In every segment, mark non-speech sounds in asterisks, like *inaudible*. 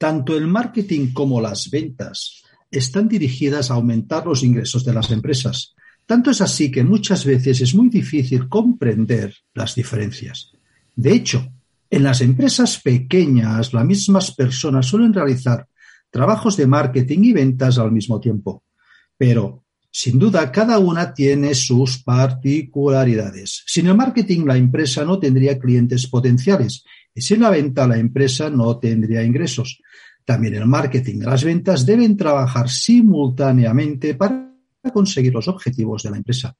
Tanto el marketing como las ventas están dirigidas a aumentar los ingresos de las empresas. Tanto es así que muchas veces es muy difícil comprender las diferencias. De hecho, en las empresas pequeñas, las mismas personas suelen realizar trabajos de marketing y ventas al mismo tiempo. Pero, sin duda, cada una tiene sus particularidades. Sin el marketing, la empresa no tendría clientes potenciales y sin la venta, la empresa no tendría ingresos. También el marketing y las ventas deben trabajar simultáneamente para conseguir los objetivos de la empresa.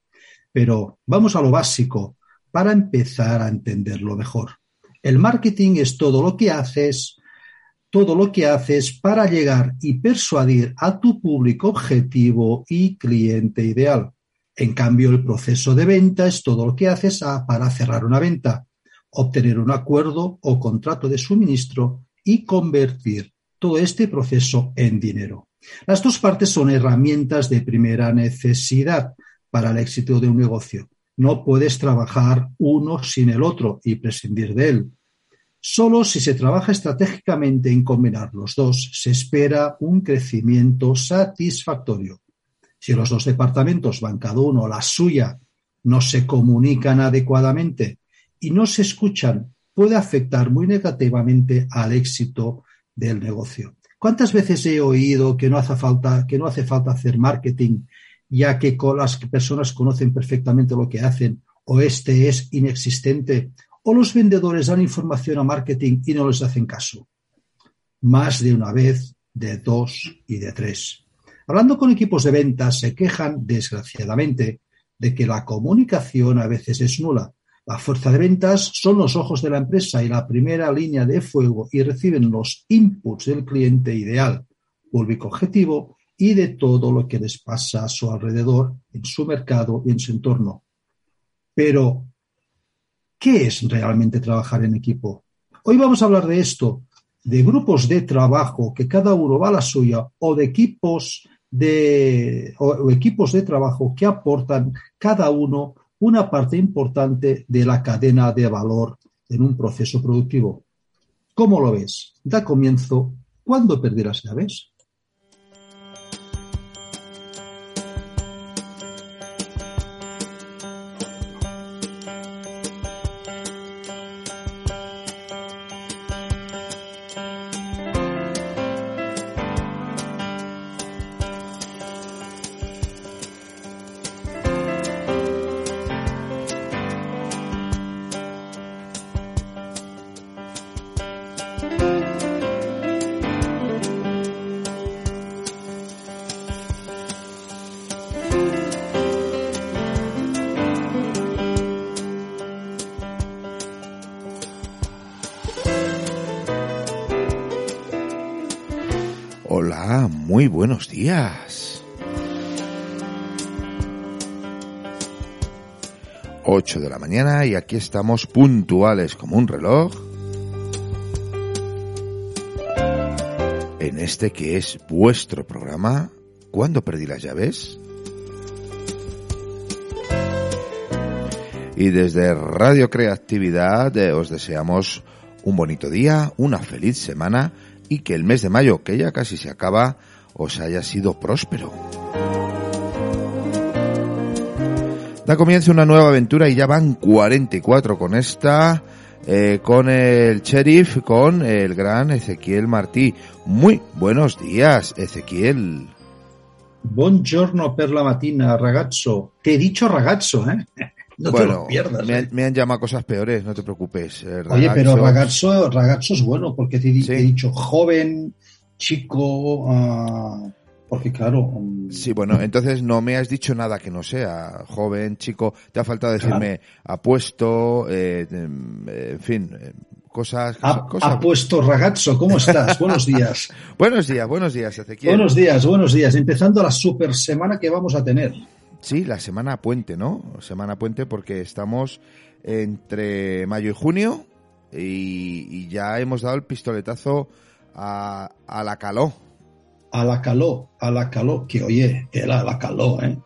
Pero vamos a lo básico para empezar a entenderlo mejor. El marketing es todo lo que haces, todo lo que haces para llegar y persuadir a tu público objetivo y cliente ideal. En cambio, el proceso de venta es todo lo que haces para cerrar una venta, obtener un acuerdo o contrato de suministro y convertir todo este proceso en dinero. Las dos partes son herramientas de primera necesidad para el éxito de un negocio. No puedes trabajar uno sin el otro y prescindir de él. Solo si se trabaja estratégicamente en combinar los dos, se espera un crecimiento satisfactorio. Si los dos departamentos van cada uno a la suya, no se comunican adecuadamente y no se escuchan, puede afectar muy negativamente al éxito del negocio. ¿Cuántas veces he oído que no hace falta, que no hace falta hacer marketing, ya que las personas conocen perfectamente lo que hacen, o este es inexistente, o los vendedores dan información a marketing y no les hacen caso? Más de una vez, de dos y de tres. Hablando con equipos de ventas, se quejan, desgraciadamente, de que la comunicación a veces es nula la fuerza de ventas son los ojos de la empresa y la primera línea de fuego y reciben los inputs del cliente ideal, público objetivo y de todo lo que les pasa a su alrededor, en su mercado y en su entorno. Pero, ¿qué es realmente trabajar en equipo? Hoy vamos a hablar de esto, de grupos de trabajo que cada uno va a la suya o de equipos de, o equipos de trabajo que aportan cada uno una parte importante de la cadena de valor en un proceso productivo. ¿Cómo lo ves? Da comienzo cuando perderás llaves. Días. 8 de la mañana y aquí estamos puntuales como un reloj. En este que es vuestro programa, ¿Cuándo perdí las llaves? Y desde Radio Creatividad eh, os deseamos un bonito día, una feliz semana y que el mes de mayo, que ya casi se acaba, os haya sido próspero. Da comienzo una nueva aventura y ya van 44 con esta, eh, con el sheriff, con el gran Ezequiel Martí. Muy buenos días, Ezequiel. Buongiorno per la mattina, ragazzo. Te he dicho ragazzo, ¿eh? *laughs* No te lo pierdas. Me, ¿eh? me, han llamado cosas peores, no te preocupes. Eh, Oye, pero ragazzo, ragazzo es bueno, porque te, ¿Sí? te he dicho joven, chico, uh, porque claro. Um... Sí, bueno, entonces no me has dicho nada que no sea joven, chico. Te ha faltado decirme claro. apuesto, eh, en fin, cosas... Ha, cosas... ha puesto ragazzo, ¿cómo estás? buenos *laughs* días. buenos días, buenos días, Ezequiel. Buenos días, buenos días. Empezando la super semana que vamos a tener. Sí, la semana puente, ¿no? Semana puente porque estamos entre mayo y junio y, y ya hemos dado el pistoletazo a, a la caló. A la caló, a la caló, que oye, era la caló, ¿eh?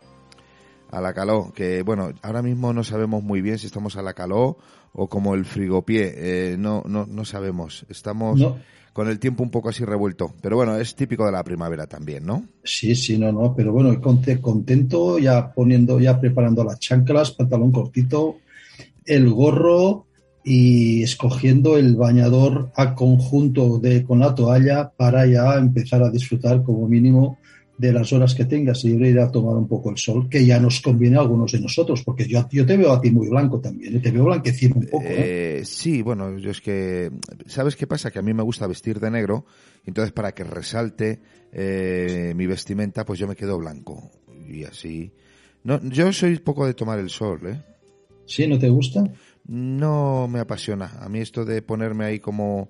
A la caló, que bueno, ahora mismo no sabemos muy bien si estamos a la caló o como el frigopié, eh, no, no, no sabemos. Estamos No. con el tiempo un poco así revuelto, pero bueno, es típico de la primavera también, ¿no? Sí, sí, no, no, pero bueno, conte- contento ya poniendo, ya preparando las chanclas, pantalón cortito, el gorro y escogiendo el bañador a conjunto de con la toalla para ya empezar a disfrutar como mínimo de las horas que tengas y ir a tomar un poco el sol, que ya nos conviene a algunos de nosotros, porque yo, yo te veo a ti muy blanco también, ¿eh? te veo blanquecino un poco. ¿eh? Eh, sí, bueno, yo es que, ¿sabes qué pasa? Que a mí me gusta vestir de negro, entonces para que resalte eh, mi vestimenta, pues yo me quedo blanco. Y así. No, yo soy poco de tomar el sol, ¿eh? ¿Sí? ¿No te gusta? No me apasiona. A mí esto de ponerme ahí como,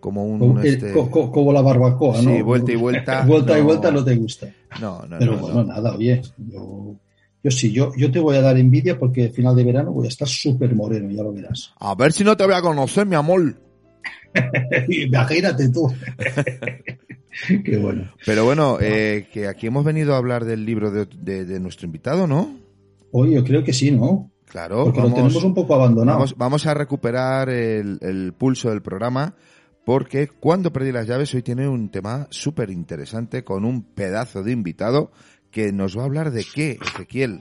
como un... Como, este- como la barbacoa, ¿no? Sí, vuelta y vuelta, *laughs* vuelta y no. vuelta no te gusta. No, no, Pero no, bueno, no. nada, oye, yo, yo sí, yo, yo te voy a dar envidia porque al final de verano voy a estar súper moreno, ya lo verás. A ver si no te voy a conocer, mi amor. *laughs* Imagínate tú. *laughs* Qué bueno. Pero bueno, eh, que aquí hemos venido a hablar del libro de, de- de nuestro invitado, ¿no? Oye, yo creo que sí, ¿no? Claro, Porque lo vamos- tenemos un poco abandonado. Vamos, vamos a recuperar el, el pulso del programa porque cuando perdí las llaves hoy tiene un tema súper interesante con un pedazo de invitado que nos va a hablar de qué, Ezequiel.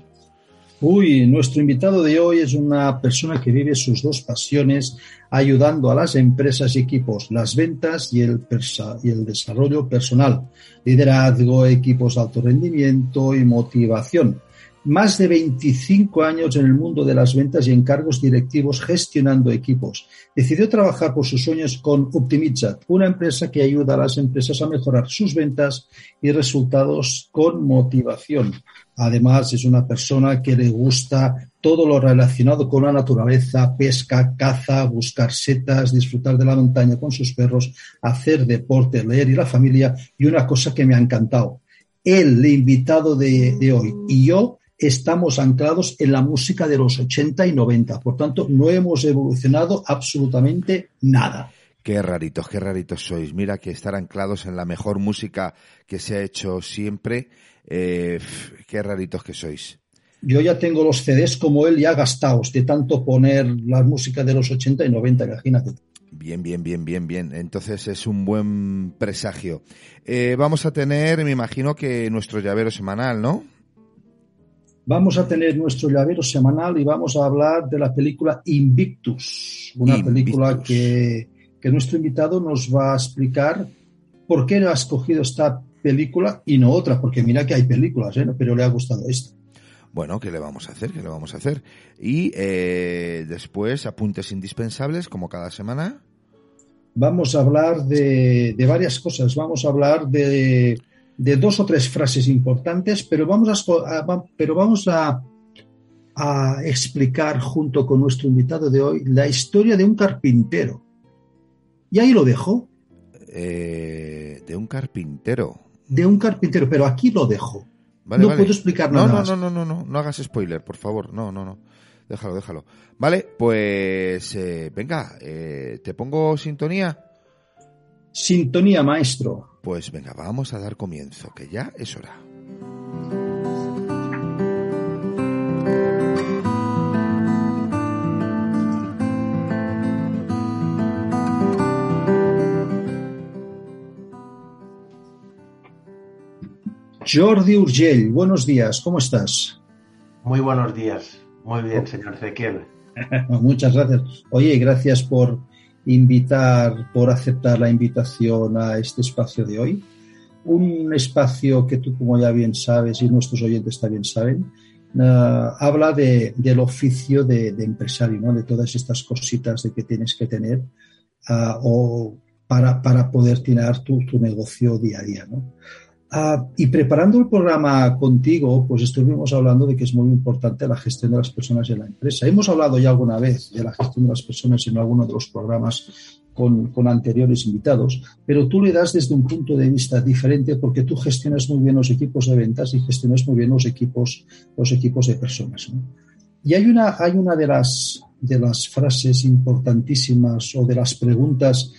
Uy, nuestro invitado de hoy es una persona que vive sus dos pasiones ayudando a las empresas y equipos, las ventas y el, persa- y el desarrollo personal, liderazgo, equipos de alto rendimiento y motivación. Más de 25 años en el mundo de las ventas y encargos directivos gestionando equipos. Decidió trabajar por sus sueños con Optimizat, una empresa que ayuda a las empresas a mejorar sus ventas y resultados con motivación. Además, es una persona que le gusta todo lo relacionado con la naturaleza, pesca, caza, buscar setas, disfrutar de la montaña con sus perros, hacer deporte, leer y la familia. Y una cosa que me ha encantado, el invitado de hoy y yo estamos anclados en la música de los 80 y 90. Por tanto, no hemos evolucionado absolutamente nada. Qué raritos, qué raritos sois. Mira que estar anclados en la mejor música que se ha hecho siempre, eh, qué raritos que sois. Yo ya tengo los CDs como él ya gastados de tanto poner la música de los 80 y 90, imagínate. Bien, bien, bien, bien, bien. Entonces es un buen presagio. Eh, vamos a tener, me imagino que nuestro llavero semanal, ¿no? Vamos a tener nuestro llavero semanal y vamos a hablar de la película Invictus, una Invictus. película que, que nuestro invitado nos va a explicar por qué ha escogido esta película y no otra, porque mira que hay películas, ¿eh? pero le ha gustado esta. Bueno, ¿qué le vamos a hacer? ¿Qué le vamos a hacer? Y eh, después apuntes indispensables, como cada semana. Vamos a hablar de, de varias cosas, vamos a hablar de, de dos o tres frases importantes, pero vamos a, pero vamos a, a explicar junto con nuestro invitado de hoy la historia de un carpintero. Y ahí lo dejo, Eh, de un carpintero. de un carpintero, pero aquí lo dejo. Vale, no vale. puedo explicar No, nada no, más. no, no, no, no, no hagas spoiler, por favor. No, no, no. Déjalo, déjalo. Vale, pues eh, venga, eh, te pongo sintonía. Sintonía, maestro. Pues venga, vamos a dar comienzo, que ya es hora. Jordi Urgell, buenos días, ¿cómo estás? Muy buenos días. Muy bien, señor Ezequiel. *laughs* Muchas gracias. Oye, gracias por invitar, por aceptar la invitación a este espacio de hoy. Un espacio que tú, como ya bien sabes, y nuestros oyentes también saben, eh, habla de, del oficio de, empresario, ¿no? de todas estas cositas de que tienes que tener ah, o para, para poder tener tu, tu negocio día a día. ¿no? Ah, y preparando el programa contigo, pues estuvimos hablando de que es muy importante la gestión de las personas en la empresa. Hemos hablado ya alguna vez de la gestión de las personas en alguno de los programas con, anteriores invitados, pero tú le das desde un punto de vista diferente porque tú gestionas muy bien los equipos de ventas y gestionas muy bien los equipos, los equipos de personas. Y hay una, hay una de, las, de las frases importantísimas o de las preguntas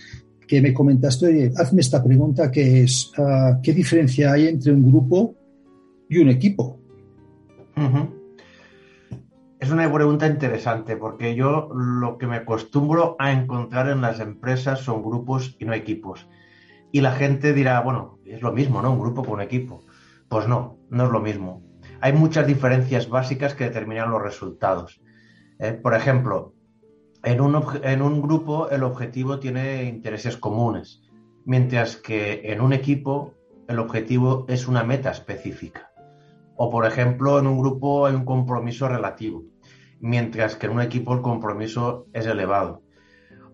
que me comentaste, oye, hazme esta pregunta que es, uh, ¿qué diferencia hay entre un grupo y un equipo? Es una pregunta interesante porque yo lo que me acostumbro a encontrar en las empresas son grupos y no equipos. Y la gente dirá, bueno, es lo mismo, ¿no? Un grupo con un equipo. Pues no, no es lo mismo. Hay muchas diferencias básicas que determinan los resultados. Eh, por ejemplo, en un, en un grupo el objetivo tiene intereses comunes, mientras que en un equipo el objetivo es una meta específica. O, por ejemplo, en un grupo hay un compromiso relativo, mientras que en un equipo el compromiso es elevado.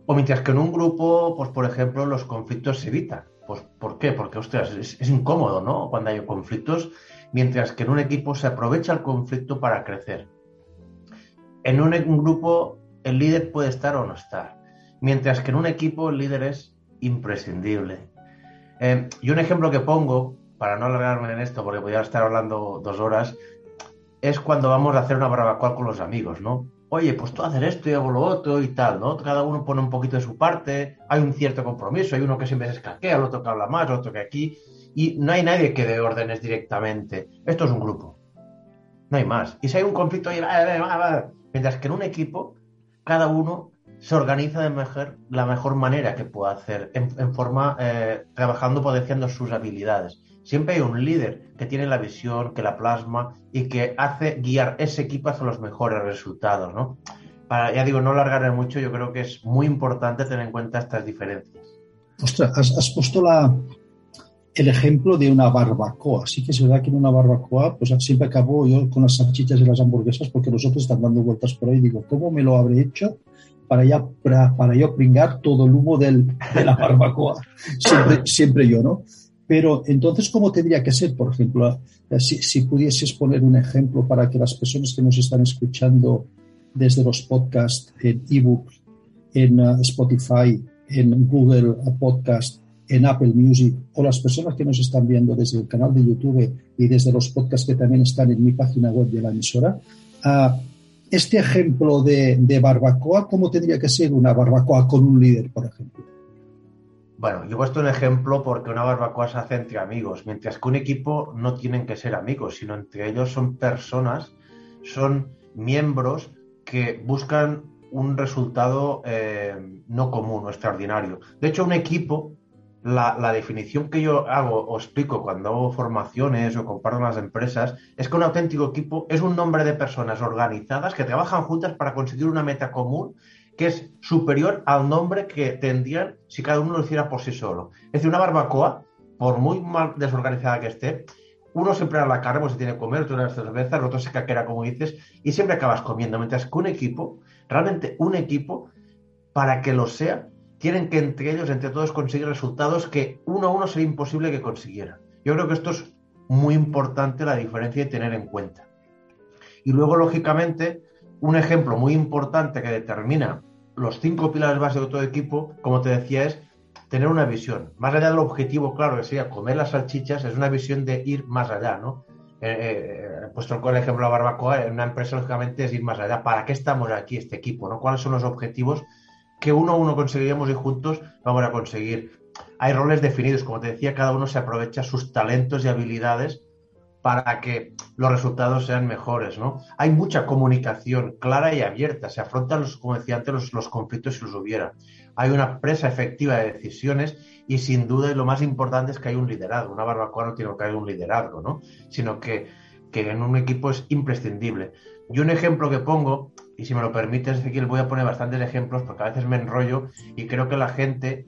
O mientras que en un grupo, pues, por ejemplo, los conflictos se evitan. Pues, ¿Por qué? Porque, ostras, es, incómodo, ¿no? Cuando hay conflictos, mientras que en un equipo se aprovecha el conflicto para crecer. En un grupo el líder puede estar o no estar, mientras que en un equipo el líder es imprescindible. Eh, y un ejemplo que pongo, para no alargarme en esto, porque podría estar hablando dos horas, es cuando vamos a hacer una barbacoa con los amigos, ¿no? Oye, pues tú hacer esto y hago lo otro y tal, ¿no? Cada uno pone un poquito de su parte, hay un cierto compromiso, hay uno que siempre se escaquea, el otro que habla más, el otro que aquí, y no hay nadie que dé órdenes directamente. Esto es un grupo. No hay más. Y si hay un conflicto, mientras que en un equipo cada uno se organiza de la mejor manera que pueda hacer, en, en forma, eh, trabajando, potenciando sus habilidades. Siempre hay un líder que tiene la visión, que la plasma y que hace guiar ese equipo hacia los mejores resultados, ¿no? Para, ya digo, no largarme mucho, yo creo que es muy importante tener en cuenta estas diferencias. Ostras, has, has puesto la, el ejemplo de una barbacoa. Sí que es verdad que en una barbacoa, pues siempre acabo yo con las salchichas y las hamburguesas porque los otros están dando vueltas por ahí digo, ¿cómo me lo habré hecho para, ya, para, para yo pringar todo el humo del, de la barbacoa? *laughs* Siempre, siempre yo, ¿no? Pero entonces, ¿cómo tendría que ser? Por ejemplo, si, si pudieses poner un ejemplo para que las personas que nos están escuchando desde los podcasts, en ebook, en uh, Spotify, en Google Podcast, en Apple Music o las personas que nos están viendo desde el canal de YouTube y desde los podcasts que también están en mi página web de la emisora, uh, este ejemplo de, de, barbacoa, ¿cómo tendría que ser una barbacoa con un líder, por ejemplo? Bueno, yo he puesto un ejemplo porque una barbacoa se hace entre amigos, mientras que un equipo no tienen que ser amigos, sino entre ellos son personas, son miembros que buscan un resultado eh, no común o extraordinario. De hecho, un equipo la, definición que yo hago o explico cuando hago formaciones o comparto las empresas es que un auténtico equipo es un nombre de personas organizadas que trabajan juntas para conseguir una meta común que es superior al nombre que tendrían si cada uno lo hiciera por sí solo. Es decir, una barbacoa, por muy mal desorganizada que esté, uno siempre a la carne, pues se tiene que comer, otro las cervezas, el otro se caquera, como dices, y siempre acabas comiendo. Mientras que un equipo, realmente un equipo, para que lo sea, tienen que entre ellos, entre todos, conseguir resultados que uno a uno sería imposible que consiguieran. Yo creo que esto es muy importante la diferencia y tener en cuenta. Y luego, lógicamente, un ejemplo muy importante que determina los cinco pilares básicos de todo equipo, como te decía, es tener una visión. Más allá del objetivo, claro, que sería comer las salchichas, es una visión de ir más allá, ¿no? Eh, eh, puesto el ejemplo de la barbacoa, en una empresa, lógicamente, es ir más allá. ¿Para qué estamos aquí, este equipo? ¿no? ¿Cuáles son los objetivos que uno a uno conseguiríamos y juntos vamos a conseguir. Hay roles definidos, como te decía, cada uno se aprovecha sus talentos y habilidades para que los resultados sean mejores, ¿no? Hay mucha comunicación clara y abierta, se afrontan, los, como decía antes, los, los conflictos si los hubiera. Hay una presa efectiva de decisiones y sin duda lo más importante es que hay un liderazgo. Una barbacoa no tiene que haber un liderazgo, ¿no? Sino que, que en un equipo es imprescindible. Y un ejemplo que pongo y si me lo permites, Ezequiel, voy a poner bastantes ejemplos porque a veces me enrollo y creo que la gente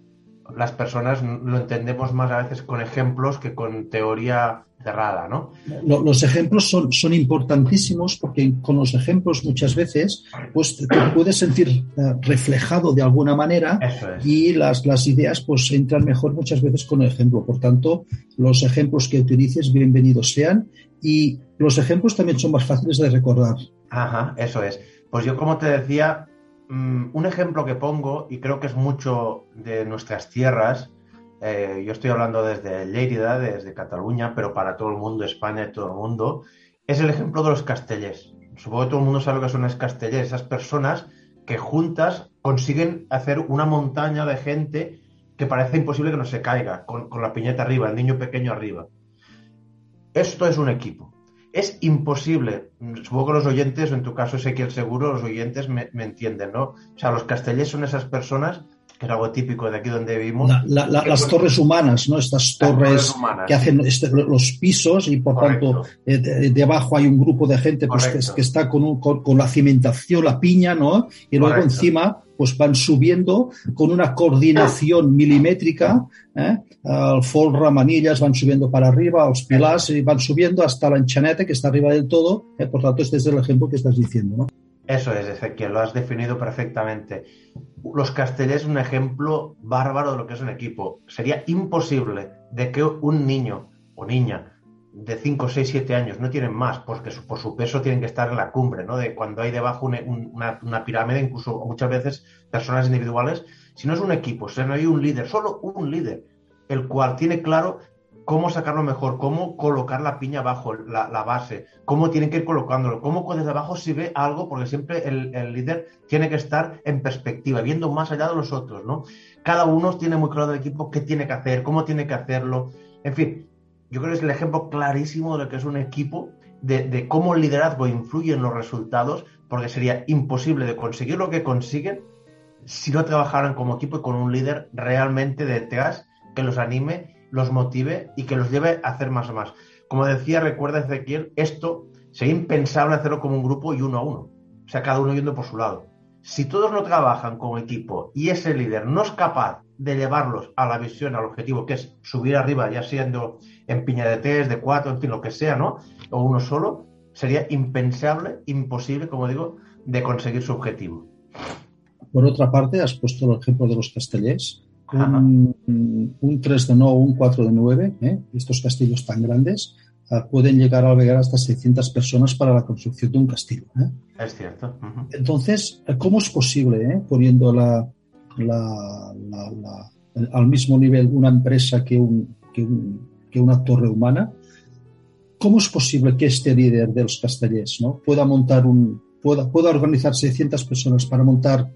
las personas lo entendemos más a veces con ejemplos que con teoría cerrada, ¿no? Los ejemplos son, son importantísimos porque con los ejemplos muchas veces pues te puedes sentir eh, reflejado de alguna manera y las, las ideas pues entran mejor muchas veces con el ejemplo. Por tanto, los ejemplos que utilices bienvenidos sean y los ejemplos también son más fáciles de recordar. Ajá, eso es. Pues yo como te decía, mm, un ejemplo que pongo y creo que es mucho de nuestras tierras, eh, yo estoy hablando desde Lérida, desde Cataluña, pero para todo el mundo, España y todo el mundo, es el ejemplo de los castellers. Supongo que todo el mundo sabe lo que son los castellers, esas personas que juntas consiguen hacer una montaña de gente que parece imposible que no se caiga, con, la piñeta arriba, el niño pequeño arriba. Esto es un equipo. Es imposible, supongo que los oyentes, en tu caso Ezequiel seguro, los oyentes me, me entienden, ¿no? O sea, los castellers son esas personas que es algo típico de aquí donde vivimos. las torres humanas, ¿no? Estas torres, que hacen este, los pisos y por tanto eh, debajo hay un grupo de gente pues, que, está con, con, la cimentación, la piña, ¿no? Y luego encima pues van subiendo con una coordinación milimétrica, ¿eh? al folra, manillas, van subiendo para arriba, los pilars, y van subiendo hasta la enchanete que está arriba del todo, ¿eh? por tanto este es el ejemplo que estás diciendo, ¿no? Eso es, Ezequiel, lo has definido perfectamente. Los Castellers es un ejemplo bárbaro de lo que es un equipo. Sería imposible de que un niño o niña de 5, 6, 7 años no tienen más, porque por su peso tienen que estar en la cumbre, ¿no? De cuando hay debajo una, una pirámide, incluso muchas veces personas individuales, si no es un equipo, si no hay un líder, solo un líder, el cual tiene claro cómo sacarlo mejor, cómo colocar la piña abajo, la, base, cómo tienen que ir colocándolo, cómo desde abajo si ve algo, porque siempre el, líder tiene que estar en perspectiva, viendo más allá de los otros, ¿no? Cada uno tiene muy claro del equipo qué tiene que hacer, cómo tiene que hacerlo, en fin, yo creo que es el ejemplo clarísimo de lo que es un equipo, de, de cómo el liderazgo influye en los resultados, porque sería imposible de conseguir lo que consiguen si no trabajaran como equipo y con un líder realmente detrás que los anime los motive y que los lleve a hacer más más. Como decía, recuerda Ezequiel, esto sería impensable hacerlo como un grupo y uno a uno. O sea, cada uno yendo por su lado. Si todos no trabajan como equipo y ese líder no es capaz de llevarlos a la visión, al objetivo, que es subir arriba, ya siendo en piña de tres, de cuatro, en fin, lo que sea, ¿no? O uno solo, sería impensable, imposible, como digo, de conseguir su objetivo. Por otra parte, has puesto el ejemplo de los castellers un, 3 de 9 o un 4 de 9, ¿eh? estos castillos tan grandes, ah, pueden llegar a albergar hasta 600 personas para la construcción de un castillo. ¿eh? Es cierto. Entonces, ¿cómo es posible, ¿eh? poniendo la, al mismo nivel una empresa que, un, que, una torre humana, ¿cómo es posible que este líder de los castellers ¿no? pueda montar un, pueda, pueda organizar 600 personas para montar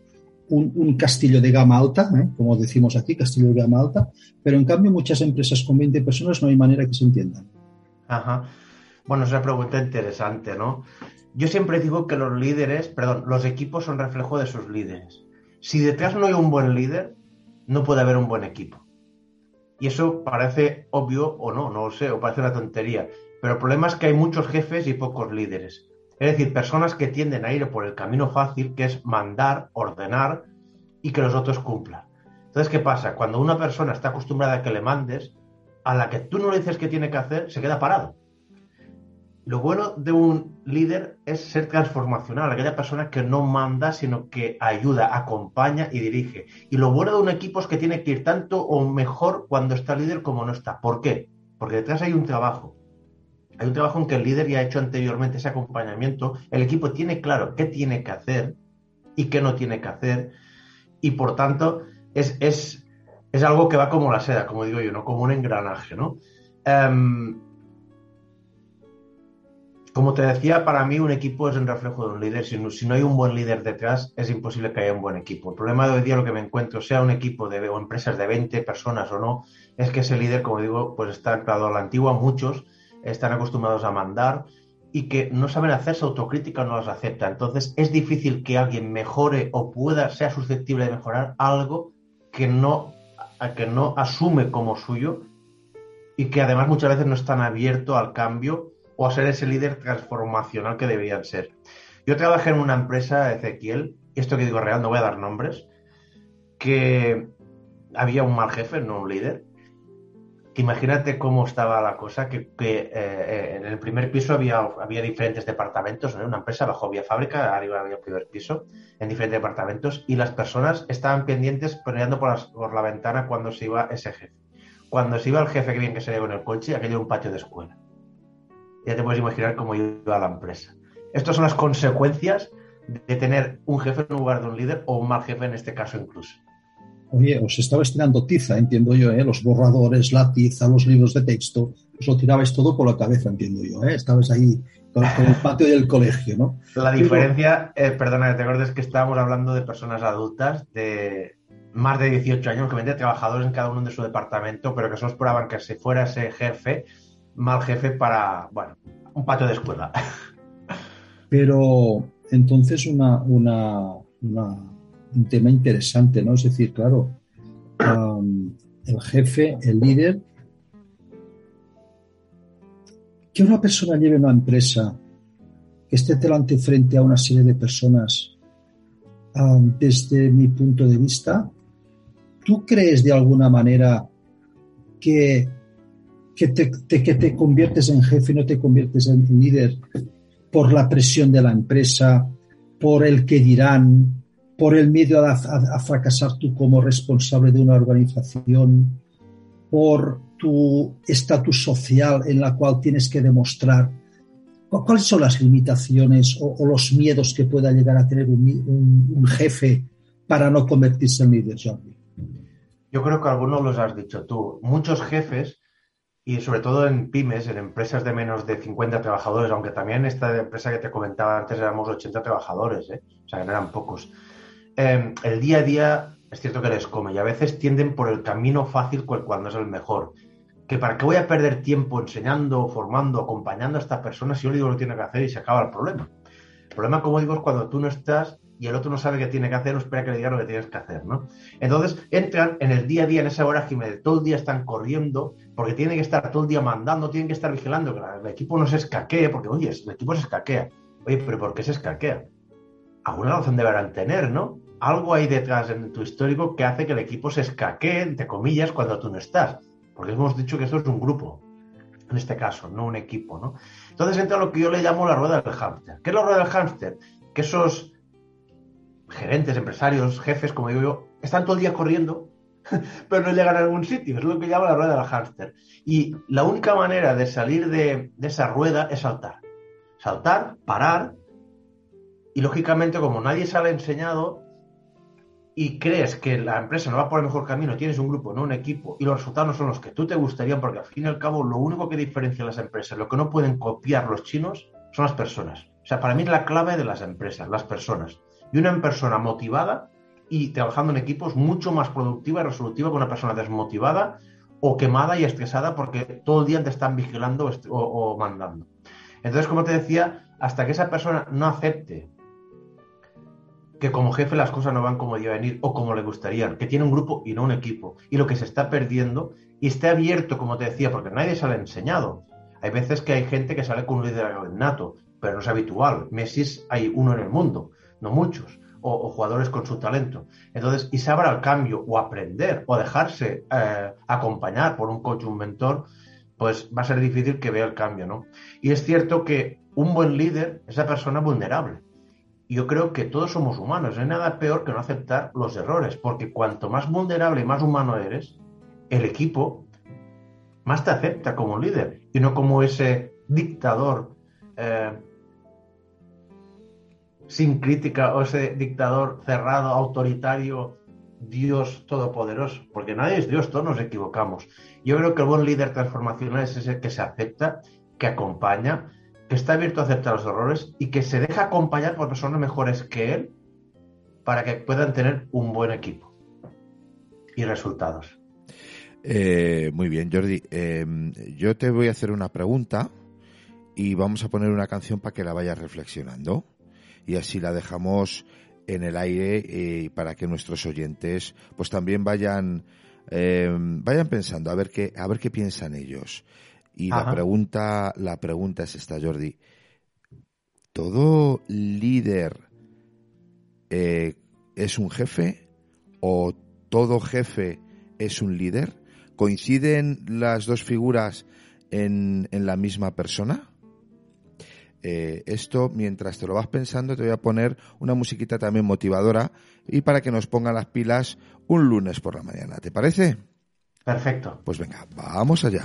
un, castillo de gama alta, ¿eh? como decimos aquí, castillo de gama alta, pero en cambio muchas empresas con 20 personas no hay manera que se entiendan. Bueno, es una pregunta interesante, ¿no? Yo siempre digo que los líderes, perdón, los equipos son reflejo de sus líderes. Si detrás no hay un buen líder, no puede haber un buen equipo. Y eso parece obvio o no, no lo sé, o parece una tontería. Pero el problema es que hay muchos jefes y pocos líderes. Es decir, personas que tienden a ir por el camino fácil, que es mandar, ordenar y que los otros cumplan. Entonces, ¿qué pasa? Cuando una persona está acostumbrada a que le mandes, a la que tú no le dices qué tiene que hacer, se queda parado. Lo bueno de un líder es ser transformacional, aquella persona que no manda, sino que ayuda, acompaña y dirige. Y lo bueno de un equipo es que tiene que ir tanto o mejor cuando está líder como no está. ¿Por qué? Porque detrás hay un trabajo. Hay un trabajo en que el líder ya ha hecho anteriormente ese acompañamiento. El equipo tiene claro qué tiene que hacer y qué no tiene que hacer. Y por tanto, es, es, es algo que va como la seda, como digo yo, ¿no? Como un engranaje, ¿no? Em, como te decía, para mí un equipo es un reflejo de un líder. Si no, si no, hay un buen líder detrás, es imposible que haya un buen equipo. El problema de hoy día, lo que me encuentro, sea un equipo de o empresas de 20 personas o no, es que ese líder, como digo, pues está anclado a la antigua, muchos, están acostumbrados a mandar y que no saben hacerse autocrítica o no las acepta. Entonces es difícil que alguien mejore o pueda, sea susceptible de mejorar algo que no, que no asume como suyo y que además muchas veces no están abiertos al cambio o a ser ese líder transformacional que deberían ser. Yo trabajé en una empresa, Ezequiel, esto que digo real, no voy a dar nombres, que había un mal jefe, no un líder. Imagínate cómo estaba la cosa, que, que eh, en el primer piso había, había diferentes departamentos, una empresa, abajo había fábrica, arriba había el primer piso, en diferentes departamentos, y las personas estaban pendientes peleando por, la ventana cuando se iba ese jefe. Cuando se iba el jefe que bien que se con el coche, aquello era un patio de escuela. Ya te puedes imaginar cómo iba la empresa. Estas son las consecuencias de tener un jefe en lugar de un líder o un mal jefe en este caso incluso. Oye, os estabais tirando tiza, entiendo yo, ¿eh? los borradores, la tiza, los libros de texto, os lo tirabais todo por la cabeza, entiendo yo. ¿eh? Estabais ahí con, el patio del colegio, ¿no? La diferencia, eh, perdona que te acuerdes, que estábamos hablando de personas adultas de más de 18 años, que venden trabajadores en cada uno de su departamento, pero que solo esperaban que se fuera ese jefe, mal jefe, para, bueno, un patio de escuela. Pero entonces una, una, una un tema interesante, ¿no? Es decir, claro, el jefe, el líder, que una persona lleve una empresa, que esté delante frente a una serie de personas, desde mi punto de vista, ¿tú crees de alguna manera que, que, te, que te conviertes en jefe y no te conviertes en líder por la presión de la empresa, por el que dirán, por el miedo a, fracasar tú como responsable de una organización, por tu estatus social en la cual tienes que demostrar cuáles son las limitaciones o, los miedos que pueda llegar a tener un, jefe para no convertirse en líder, Jordi. Yo creo que algunos los has dicho tú. Muchos jefes, y sobre todo en pymes, en empresas de menos de 50 trabajadores, aunque también esta empresa que te comentaba antes éramos 80 trabajadores, ¿eh? o sea eran pocos Em, el día a día es cierto que les come y a veces tienden por el camino fácil cuando es el mejor. Que para qué voy a perder tiempo enseñando, formando, acompañando a esta persona si yo digo lo que tiene que hacer y se acaba el problema. El problema, como digo, es cuando tú no estás y el otro no sabe qué tiene que hacer o espera que le diga lo que tienes que hacer, ¿no? Entonces entran en el día a día, en esa hora que todo el día están corriendo, porque tienen que estar todo el día mandando, tienen que estar vigilando que el equipo no se escaquee, porque, oye, el equipo se escaquea. Oye, pero ¿por qué se escaquea? Alguna razón deberán tener, ¿no? Algo hay detrás en tu histórico que hace que el equipo se escaquee, entre comillas, cuando tú no estás. Porque hemos dicho que esto es un grupo, en este caso, no un equipo, ¿no? Entonces entra lo que yo le llamo la rueda del hámster. ¿Qué es la rueda del hámster? Que esos gerentes, empresarios, jefes, como digo yo, están todo el día corriendo, *laughs* pero no llegan a algún sitio. Es lo que llamo la rueda del hámster. Y la única manera de salir de, de esa rueda es saltar. Saltar, parar, y lógicamente, como nadie se ha enseñado, y crees que la empresa no va por el mejor camino, tienes un grupo, no un equipo, y los resultados no son los que tú te gustarían, porque al fin y al cabo lo único que diferencia a las empresas, lo que no pueden copiar los chinos, son las personas. O sea, para mí es la clave de las empresas, las personas. Y una persona motivada y trabajando en equipos mucho más productiva y resolutiva que una persona desmotivada o quemada y estresada porque todo el día te están vigilando o, o mandando. Entonces, como te decía, hasta que esa persona no acepte que como jefe las cosas no van como deben ir o como le gustaría, que tiene un grupo y no un equipo, y lo que se está perdiendo, y esté abierto, como te decía, porque nadie se ha enseñado. Hay veces que hay gente que sale con un liderazgo nato, pero no es habitual. Messi hay uno en el mundo, no muchos, o, jugadores con su talento. Entonces, y saber al cambio, o aprender, o dejarse eh, acompañar por un coach, un mentor, pues va a ser difícil que vea el cambio, ¿no? Y es cierto que un buen líder es la persona vulnerable yo creo que todos somos humanos. No hay nada peor que no aceptar los errores, porque cuanto más vulnerable y más humano eres, el equipo más te acepta como líder y no como ese dictador eh, sin crítica o ese dictador cerrado, autoritario, Dios todopoderoso, porque nadie es Dios, todos nos equivocamos. Yo creo que el buen líder transformacional es ese que se acepta, que acompaña, que está abierto a aceptar los errores y que se deja acompañar por personas mejores que él para que puedan tener un buen equipo y resultados. Eh, muy bien, Jordi. Em, yo te voy a hacer una pregunta y vamos a poner una canción para que la vayas reflexionando y así la dejamos en el aire eh, para que nuestros oyentes pues también vayan em, vayan pensando a ver qué a ver qué piensan ellos y la pregunta, la pregunta es esta, Jordi. ¿Todo líder eh, es un jefe o todo jefe es un líder? ¿Coinciden las dos figuras en, en la misma persona? Eh, esto, mientras te lo vas pensando, te voy a poner una musiquita también motivadora y para que nos pongan las pilas un lunes por la mañana. ¿Te parece? Perfecto. Pues venga, vamos allá.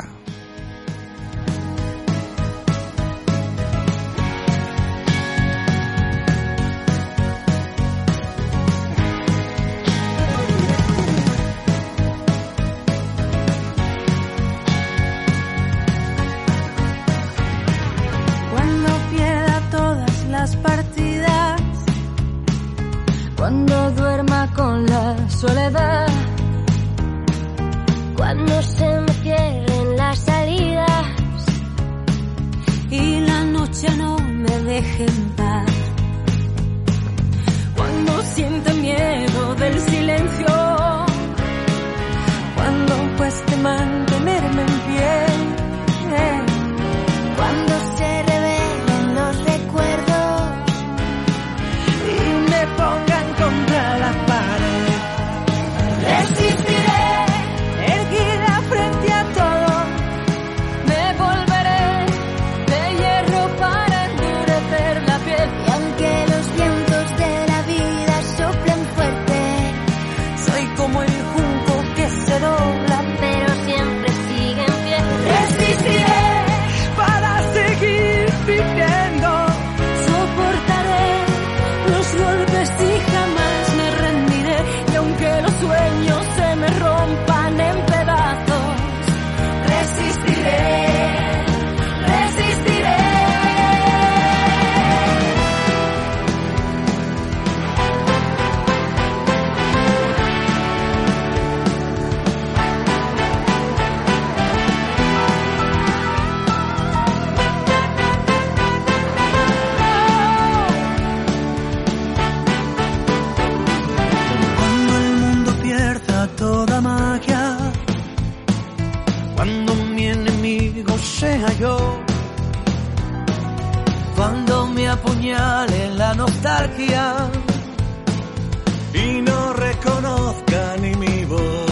Y no reconozca ni mi voz,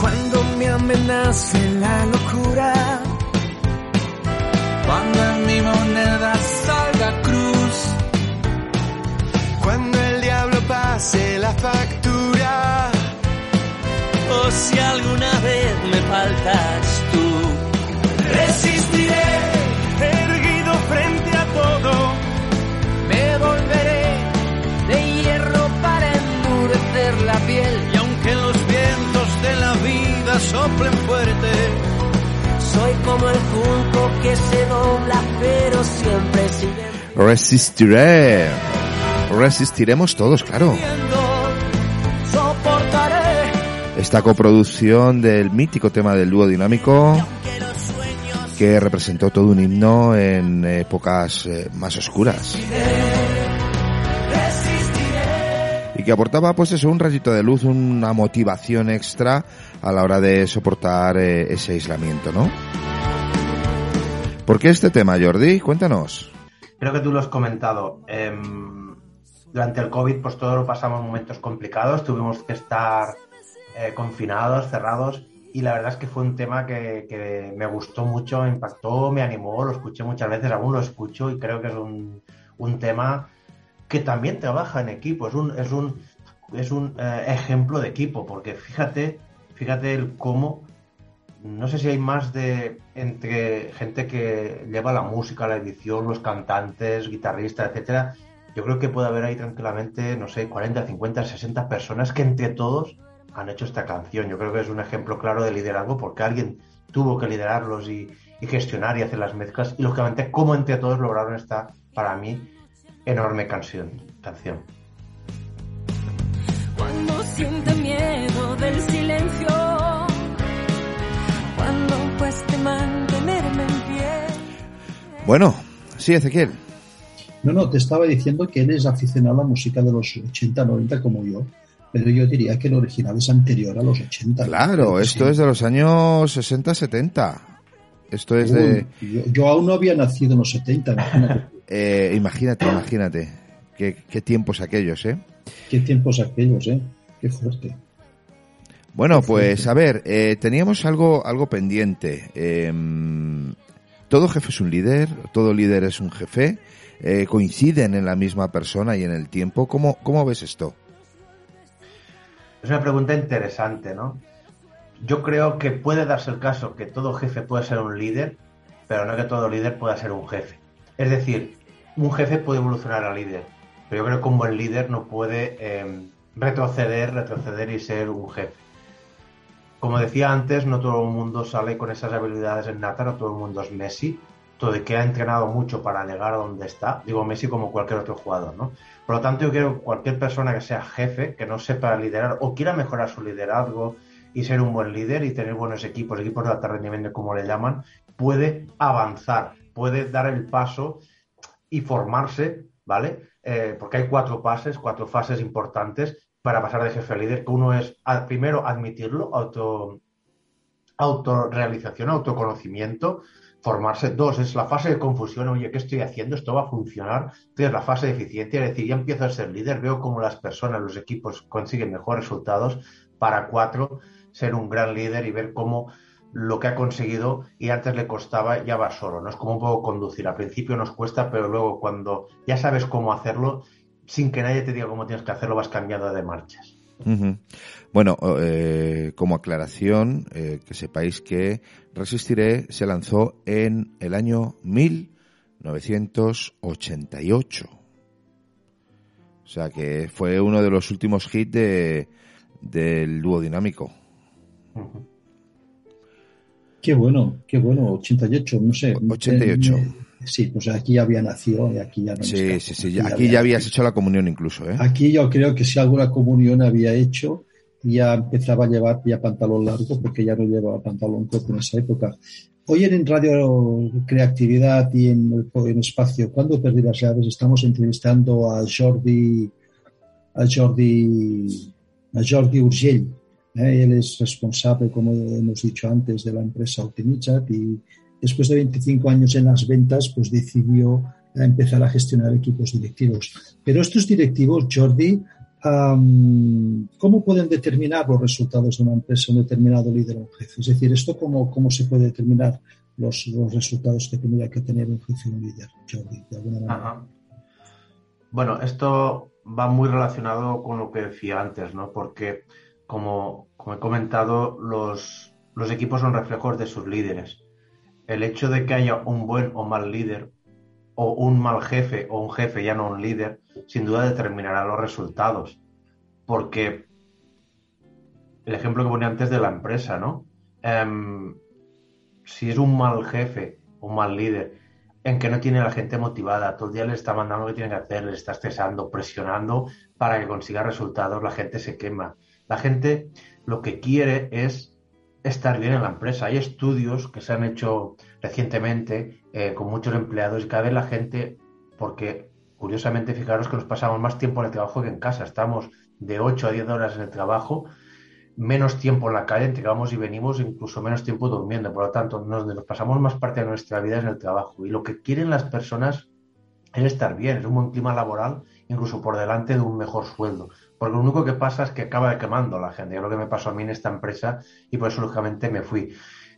cuando me amenace la locura, cuando en mi moneda salga cruz cuando el diablo pase la factura. O si alguna vez me faltas de la vida soplen fuerte, soy como el junco que se dobla, pero siempre sigue Resistiré. Resistiremos todos, claro. Esta coproducción del mítico tema del dúo dinámico Que representó todo un himno en épocas eh, más oscuras resistiré. Que aportaba pues eso un rayito de luz, una motivación extra a la hora de soportar eh, ese aislamiento, ¿no? ¿Por qué este tema, Jordi? Cuéntanos. Creo que tú lo has comentado. Em, durante el COVID, pues todos pasamos momentos complicados, tuvimos que estar eh, confinados, cerrados, y la verdad es que fue un tema que, que me gustó mucho, me impactó, me animó, lo escuché muchas veces, aún lo escucho y creo que es un, un tema que también trabaja en equipo, es un, es un, es un eh, ejemplo de equipo, porque fíjate, fíjate el cómo no sé si hay más de entre gente que lleva la música, la edición, los cantantes, guitarristas, etcétera. Yo creo que puede haber ahí tranquilamente, no sé, 40, 50, 60 personas que entre todos han hecho esta canción. Yo creo que es un ejemplo claro de liderazgo porque alguien tuvo que liderarlos y, y gestionar y hacer las mezclas y lógicamente cómo entre todos lograron esta, para mí, enorme canción. canción. Cuando siente miedo del silencio, cuando cueste mantenerme en pie. Bueno, sí, Ezequiel. No, no, te estaba diciendo que eres aficionado a la música de los 80, 90 como yo, pero yo diría que el original es anterior a los 80. Claro, esto es de los años 60, 70. Esto es de... Yo, yo aún no había nacido en los 70, imagínate. Eh, imagínate, imagínate. Qué, qué tiempos aquellos, ¿eh? Qué tiempos aquellos, ¿eh? Qué fuerte. Bueno, pues a ver, eh, teníamos algo, algo pendiente. Em, todo jefe es un líder, todo líder es un jefe, eh, coinciden en la misma persona y en el tiempo. ¿Cómo, cómo ves esto? Es una pregunta interesante, ¿no? Yo creo que puede darse el caso que todo jefe puede ser un líder, pero no que todo líder pueda ser un jefe. Es decir, un jefe puede evolucionar a líder, pero yo creo que un buen líder no puede eh, retroceder, retroceder y ser un jefe. Como decía antes, no todo el mundo sale con esas habilidades en nata, no todo el mundo es Messi, todo el que ha entrenado mucho para llegar a donde está, digo Messi como cualquier otro jugador, ¿no? Por lo tanto, yo quiero que cualquier persona que sea jefe, que no sepa liderar o quiera mejorar su liderazgo y ser un buen líder y tener buenos equipos, equipos de alta rendimiento como le llaman, puede avanzar, puede dar el paso y formarse, ¿vale? Eh, porque hay cuatro fases, cuatro fases importantes para pasar de jefe a líder, que uno es, primero, admitirlo, auto, autorrealización, autoconocimiento, formarse. Dos, es la fase de confusión, oye, ¿qué estoy haciendo? ¿Esto va a funcionar? Tres, la fase de eficiencia, es decir, ya empiezo a ser líder, veo cómo las personas, los equipos consiguen mejores resultados. Para cuatro, ser un gran líder y ver cómo lo que ha conseguido y antes le costaba ya va solo, ¿no? Es como un poco conducir. Al principio nos cuesta, pero luego cuando ya sabes cómo hacerlo, sin que nadie te diga cómo tienes que hacerlo, vas cambiando de marchas. Bueno, eh, como aclaración, eh, que sepáis que Resistiré se lanzó en el año 1988. O sea que fue uno de los últimos hits de, del dúo dinámico. Qué bueno, qué bueno, 88, no sé. 88. Eh, sí, pues aquí ya había nacido y aquí ya no Sí, sí, sí. Aquí ya habías hecho la comunión incluso, ¿eh? Aquí yo creo que si alguna comunión había hecho, ya empezaba a llevar ya pantalón largo, porque ya no llevaba pantalón corto en esa época. Hoy en Radio Creatividad y en, en Espacio, ¿cuándo perdí las llaves? Estamos entrevistando a Jordi, a Jordi, a Jordi Urgell. ¿Eh? Él es responsable, como hemos dicho antes, de la empresa Optimichat y después de 25 años en las ventas, pues decidió empezar a gestionar equipos directivos. Pero estos directivos, Jordi, ¿cómo pueden determinar los resultados de una empresa, un determinado líder o jefe? Es decir, ¿esto cómo, cómo se puede determinar los, los resultados que tendría que tener un jefe o un líder, Jordi, de alguna manera? Bueno, esto va muy relacionado con lo que decía antes, ¿no? Porque, como, he comentado, los, equipos son reflejos de sus líderes. El hecho de que haya un buen o mal líder, o un mal jefe o un jefe, ya no un líder, sin duda determinará los resultados. Porque el ejemplo que ponía antes de la empresa, ¿no? Em, si es un mal jefe, un mal líder, en que no tiene a la gente motivada, todo el día le está mandando lo que tiene que hacer, le está estresando, presionando para que consiga resultados, la gente se quema. La gente lo que quiere es estar bien en la empresa. Hay estudios que se han hecho recientemente eh, con muchos empleados y cada vez la gente, porque curiosamente fijaros que nos pasamos más tiempo en el trabajo que en casa, estamos de 8 a 10 horas en el trabajo, menos tiempo en la calle, entre vamos y venimos, incluso menos tiempo durmiendo. Por lo tanto, nos, nos pasamos más parte de nuestra vida en el trabajo. Y lo que quieren las personas es estar bien, es un buen clima laboral, incluso por delante de un mejor sueldo. Porque lo único que pasa es que acaba quemando la gente. Es lo que me pasó a mí en esta empresa y por eso, lógicamente, me fui.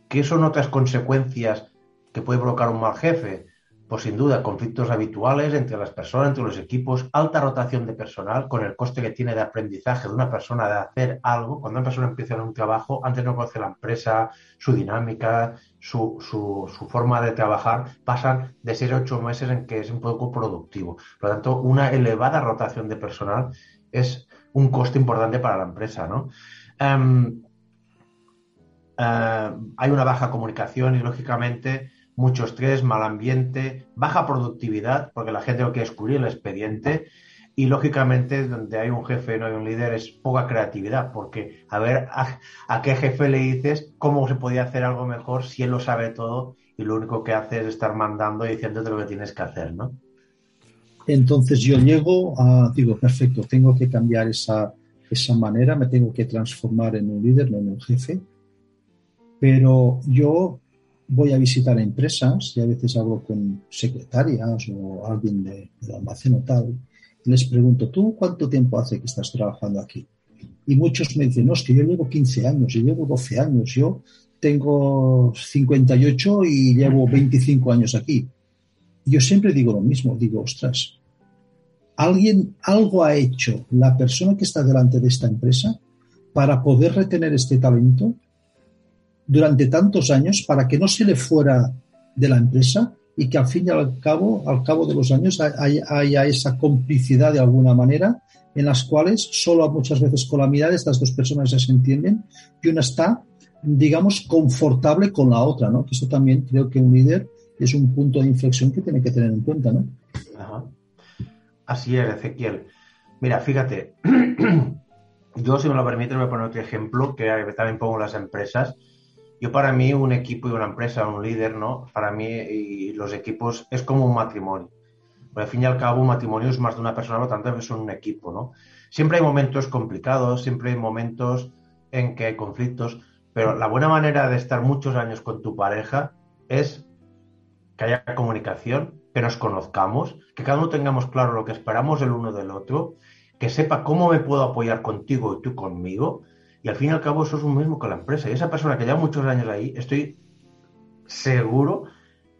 ¿Qué son otras consecuencias que puede provocar un mal jefe? Pues sin duda, conflictos habituales entre las personas, entre los equipos, alta rotación de personal, con el coste que tiene de aprendizaje de una persona de hacer algo. Cuando una persona empieza en un trabajo, antes no conoce la empresa, su dinámica, su, su, su forma de trabajar, pasan de 6 a 8 meses en que es un poco productivo. Por lo tanto, una elevada rotación de personal es un coste importante para la empresa, ¿no? Um, uh, hay una baja comunicación y, lógicamente, mucho estrés, mal ambiente, baja productividad, porque la gente lo quiere descubrir el expediente. Y lógicamente, donde hay un jefe no hay un líder, es poca creatividad, porque a ver a, a, qué jefe le dices cómo se podía hacer algo mejor si él lo sabe todo y lo único que hace es estar mandando y diciéndote lo que tienes que hacer, ¿no? Entonces yo llego a, digo, perfecto, tengo que cambiar esa, esa manera, me tengo que transformar en un líder, no en un jefe, pero yo voy a visitar empresas y a veces hablo con secretarias o alguien de, del almacén o tal, y les pregunto, ¿tú cuánto tiempo hace que estás trabajando aquí? Y muchos me dicen, no, es que yo llevo 15 años, yo llevo 12 años, yo tengo 58 y llevo 25 años aquí. Yo siempre digo lo mismo, digo, ostras, alguien, algo ha hecho la persona que está delante de esta empresa para poder retener este talento durante tantos años para que no se le fuera de la empresa y que al fin y al cabo, al cabo de los años, haya, esa complicidad de alguna manera en las cuales solo muchas veces con la mirada estas dos personas ya se entienden y una está, digamos, confortable con la otra, ¿no? Que eso también creo que un líder es un punto de inflexión que tiene que tener en cuenta, ¿no? Así es, Ezequiel. Mira, fíjate, *clears throat* yo si me lo permite voy a poner otro ejemplo que también pongo las empresas. Yo para mí un equipo y una empresa, un líder, ¿no? Para mí y los equipos es como un matrimonio. Al fin y al cabo un matrimonio es más de una persona, por tanto es un equipo, ¿no? Siempre hay momentos complicados, siempre hay momentos en que hay conflictos, pero la buena manera de estar muchos años con tu pareja es que haya comunicación, que nos conozcamos, que cada uno tengamos claro lo que esperamos el uno del otro, que sepa cómo me puedo apoyar contigo y tú conmigo, y al fin y al cabo eso es lo mismo que la empresa. Y esa persona que lleva muchos años ahí, estoy seguro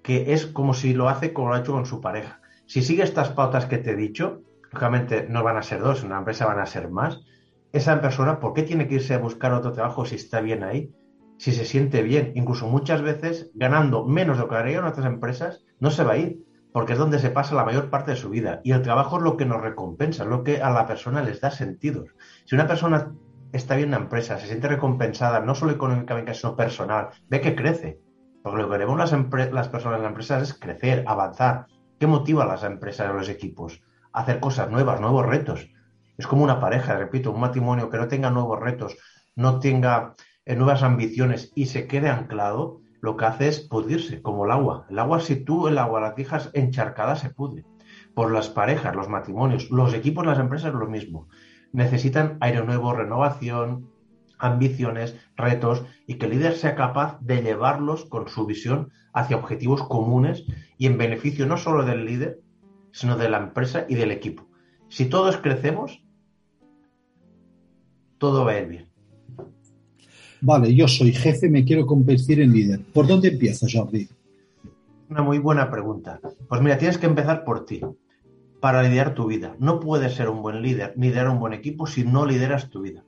que es como si lo hace como lo ha hecho con su pareja. Si sigue estas pautas que te he dicho, lógicamente no van a ser dos, en una empresa van a ser más. Esa persona, ¿por qué tiene que irse a buscar otro trabajo si está bien ahí? Si se siente bien, incluso muchas veces ganando menos de lo que haría en otras empresas, no se va a ir, porque es donde se pasa la mayor parte de su vida. Y el trabajo es lo que nos recompensa, lo que a la persona les da sentido. Si una persona está bien en la empresa, se siente recompensada, no solo económicamente, sino personal, ve que crece. Porque lo que queremos las personas en la empresa es crecer, avanzar. ¿Qué motiva a las empresas y a los equipos? Hacer cosas nuevas, nuevos retos. Es como una pareja, repito, un matrimonio que no tenga nuevos retos, no tenga eh, nuevas ambiciones y se quede anclado, lo que hace es pudrirse, como el agua. El agua, si tú el agua la dejas encharcada, se pudre. Por las parejas, los matrimonios, los equipos, las empresas, lo mismo. Necesitan aire nuevo, renovación, ambiciones, retos y que el líder sea capaz de llevarlos con su visión hacia objetivos comunes y en beneficio no solo del líder, sino de la empresa y del equipo. Si todos crecemos, todo va a ir bien. Vale, yo soy jefe, me quiero convertir en líder. ¿Por dónde empiezo, Jordi? Una muy buena pregunta. Pues mira, tienes que empezar por ti, para liderar tu vida. No puedes ser un buen líder, ni liderar un buen equipo si no lideras tu vida.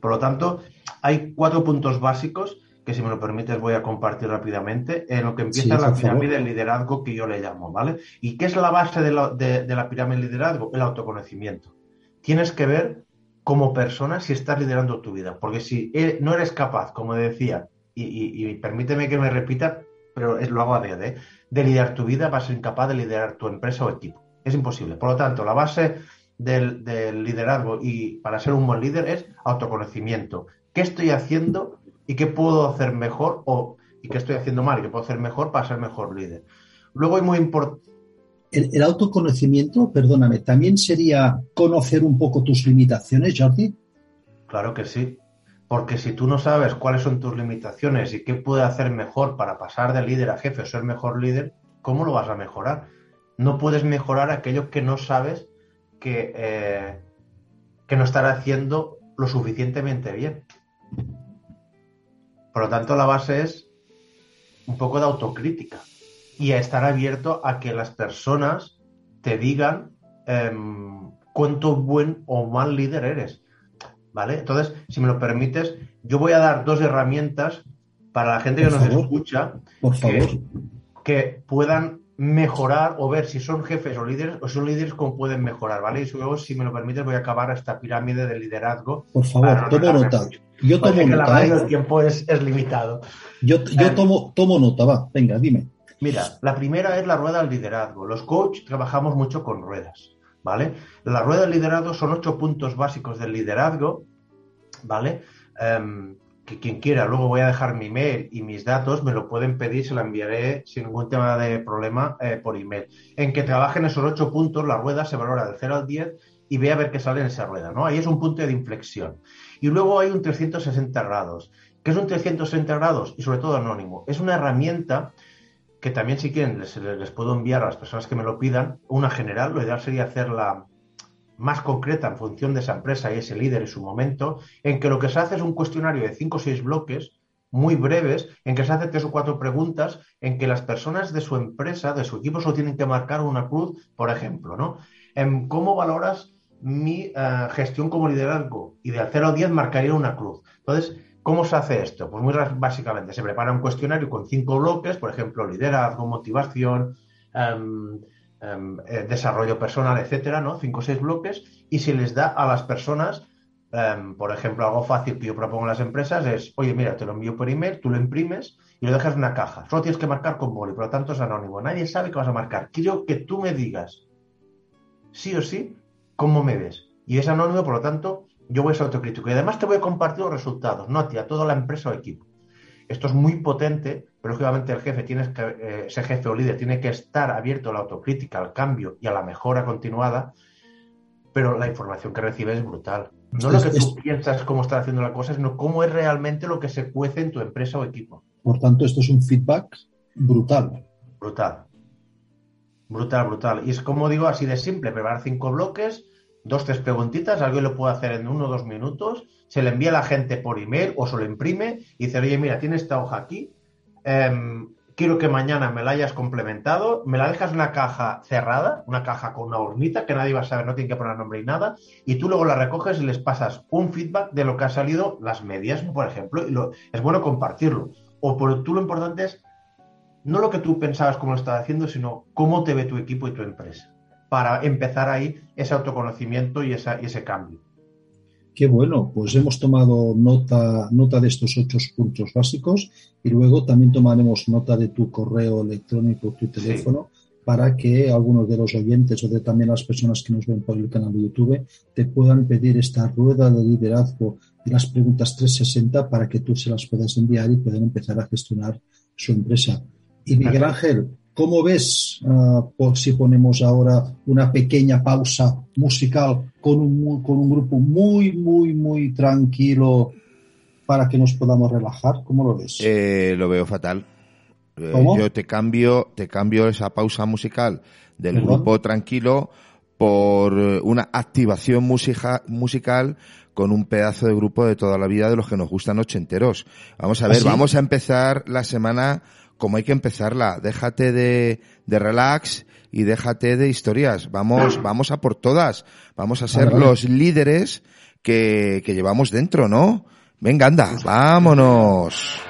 Por lo tanto, hay cuatro puntos básicos que, si me lo permites, voy a compartir rápidamente, en lo que empieza Sí, la pirámide del liderazgo que yo le llamo, ¿vale? ¿Y qué es la base de la, de- de la pirámide del liderazgo? El autoconocimiento. Tienes que ver como persona si estás liderando tu vida, porque si eh, no eres capaz, como decía, y, y- permíteme que me repita, pero lo hago a día de, de liderar tu vida, vas a ser incapaz de liderar tu empresa o equipo. Es imposible. Por lo tanto, la base del, del liderazgo y para ser un buen líder es autoconocimiento. ¿Qué estoy haciendo y qué puedo hacer mejor o y qué estoy haciendo mal y qué puedo hacer mejor para ser mejor líder? Luego es muy importante. El, autoconocimiento, perdóname, también sería conocer un poco tus limitaciones, Jordi. Claro que sí. Porque si tú no sabes cuáles son tus limitaciones y qué puede hacer mejor para pasar de líder a jefe o ser mejor líder, ¿cómo lo vas a mejorar? No puedes mejorar aquello que no sabes que, eh, que no estará haciendo lo suficientemente bien. Por lo tanto, la base es un poco de autocrítica y a estar abierto a que las personas te digan em, cuánto buen o mal líder eres. ¿Vale? Entonces, si me lo permites, yo voy a dar dos herramientas para la gente que nos escucha Por que, favor. que puedan mejorar o ver si son jefes o líderes o son líderes cómo pueden mejorar, ¿vale? Y luego, si me lo permites, voy a acabar esta pirámide de liderazgo. Por favor, no tomo nota. mucho. Yo Porque tomo que la nota, ¿eh? el tiempo es, es limitado. Yo, yo tomo, tomo nota, va. Venga, dime. Mira, la primera es la rueda del liderazgo. Los coaches trabajamos mucho con ruedas, ¿vale? La rueda del liderazgo son ocho puntos básicos del liderazgo, ¿vale? Em, que quien quiera, luego voy a dejar mi email y mis datos, me lo pueden pedir, se lo enviaré sin ningún tema de problema eh, por email. En que trabajen esos ocho puntos, la rueda se valora del 0 al 10 y ve a ver qué sale en esa rueda, ¿no? Ahí es un punto de inflexión. Y luego hay un 360 grados. ¿Qué es un 360 grados? Y sobre todo anónimo. Es una herramienta que también si quieren les, les puedo enviar a las personas que me lo pidan, una general, lo ideal sería hacerla más concreta en función de esa empresa y ese líder y su momento, en que lo que se hace es un cuestionario de cinco o seis bloques muy breves, en que se hace tres o cuatro preguntas, en que las personas de su empresa, de su equipo, solo tienen que marcar una cruz, por ejemplo, ¿no? En ¿Cómo valoras mi eh, gestión como liderazgo? Y de 0 a 10 marcaría una cruz. Entonces, ¿cómo se hace esto? Pues muy básicamente, se prepara un cuestionario con cinco bloques, por ejemplo, liderazgo, motivación, em, em, eh, desarrollo personal, etcétera, ¿no? Cinco o seis bloques, y se les da a las personas Em, por ejemplo, algo fácil que yo propongo en las empresas es, oye, mira, te lo envío por email, tú lo imprimes y lo dejas en una caja. Solo tienes que marcar con boli, por lo tanto es anónimo. Nadie sabe que vas a marcar. Quiero que tú me digas, sí o sí, cómo me ves. Y es anónimo, por lo tanto, yo voy a ser autocrítico. Y además te voy a compartir los resultados, no a ti, a toda la empresa o equipo. Esto es muy potente, pero lógicamente el jefe, tiene que, eh, ese jefe o líder tiene que estar abierto a la autocrítica, al cambio y a la mejora continuada, pero la información que recibe es brutal. No lo que tú Es- piensas cómo está haciendo la cosa, sino cómo es realmente lo que se cuece en tu empresa o equipo. Por tanto, esto es un feedback brutal. Brutal. Brutal, brutal. Y es como digo, así de simple, preparar cinco bloques, dos, tres preguntitas, alguien lo puede hacer en uno o dos minutos, se le envía a la gente por email o se lo imprime y dice, oye, mira, tiene esta hoja aquí, em, quiero que mañana me la hayas complementado, me la dejas en una caja cerrada, una caja con una hornita que nadie va a saber, no tiene que poner nombre y nada, y tú luego la recoges y les pasas un feedback de lo que ha salido, las medias, por ejemplo, y lo, es bueno compartirlo. O por tú lo importante es no lo que tú pensabas cómo lo estabas haciendo, sino cómo te ve tu equipo y tu empresa, para empezar ahí ese autoconocimiento y, esa, y ese cambio. Qué bueno, pues hemos tomado nota, nota de estos ocho puntos básicos y luego también tomaremos nota de tu correo electrónico, tu teléfono, para que algunos de los oyentes o de también las personas que nos ven por el canal de YouTube te puedan pedir esta rueda de liderazgo y las preguntas 360 para que tú se las puedas enviar y puedan empezar a gestionar su empresa. Y Miguel Ángel, ¿cómo ves ah, por si ponemos ahora una pequeña pausa musical con un, con un grupo muy, muy, muy tranquilo para que nos podamos relajar? ¿Cómo lo ves? Eh, lo veo fatal. Eh, ¿Cómo? yo te cambio, te cambio esa pausa musical del ¿Perdón? grupo tranquilo por eh, una activación musica- musical con un pedazo de grupo de toda la vida de los que nos gustan ochenteros. Vamos a ¿Ah, ver, sí? vamos a empezar la semana como hay que empezarla. Déjate de, de relax y déjate de historias. Vamos, vamos a por todas. Vamos a ser los líderes que, que llevamos dentro, ¿no? Venga, anda, vámonos.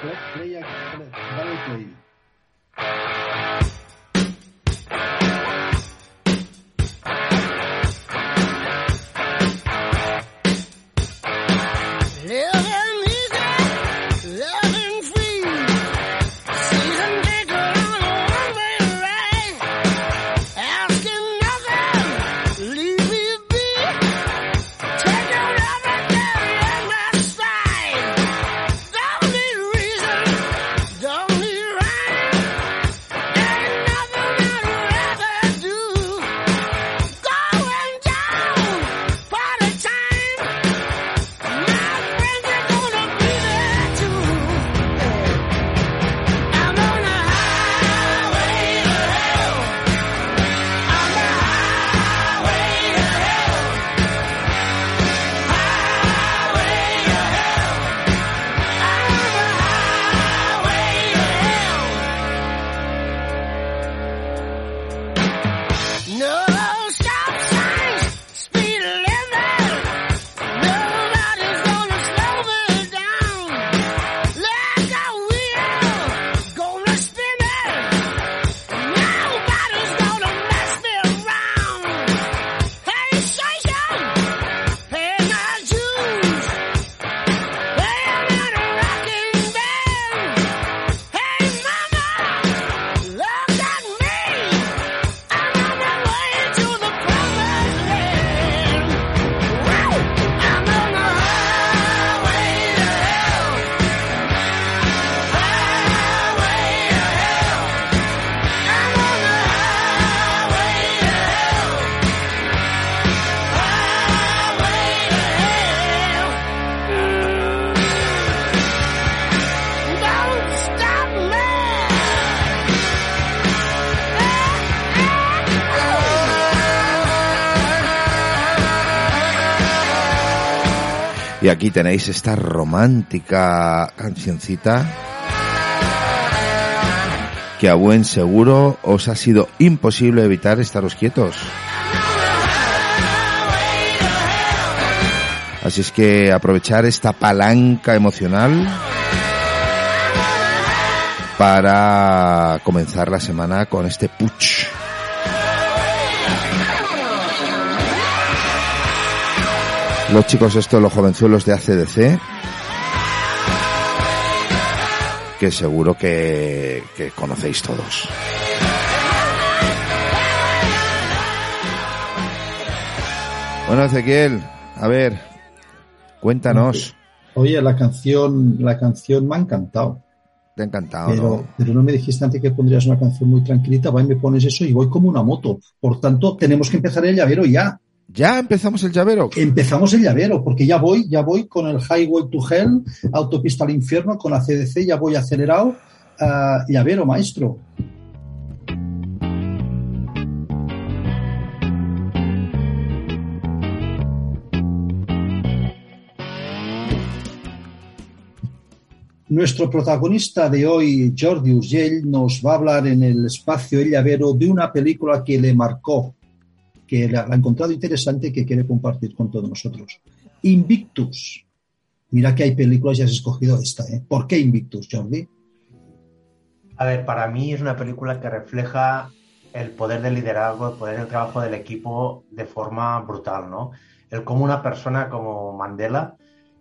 Y aquí tenéis esta romántica cancioncita que a buen seguro os ha sido imposible evitar estaros quietos. Así es que aprovechar esta palanca emocional para comenzar la semana con este puch. Los chicos estos, los jovenzuelos de ACDC, que seguro que, que conocéis todos. Bueno, Ezequiel, a ver, cuéntanos. Oye, la canción, la canción me ha encantado. Te ha encantado, Pero, ¿no? pero no me dijiste antes que pondrías una canción muy tranquilita, va y me pones eso y voy como una moto. Por tanto, tenemos que empezar el llavero ya. Ya empezamos el llavero. Empezamos el llavero, porque ya voy, ya voy con el Highway to Hell, autopista al infierno, con la CDC, ya voy acelerado. Ah, llavero, maestro. Nuestro protagonista de hoy, Jordi Urgell, nos va a hablar en el espacio El Llavero de una película que le marcó, que la ha encontrado interesante y que quiere compartir con todos nosotros. Invictus. Mira que hay películas y has escogido esta, ¿eh? ¿Por qué Invictus, Jordi? A ver, para mí es una película que refleja el poder del liderazgo, el poder del trabajo del equipo de forma brutal, ¿no? El cómo una persona como Mandela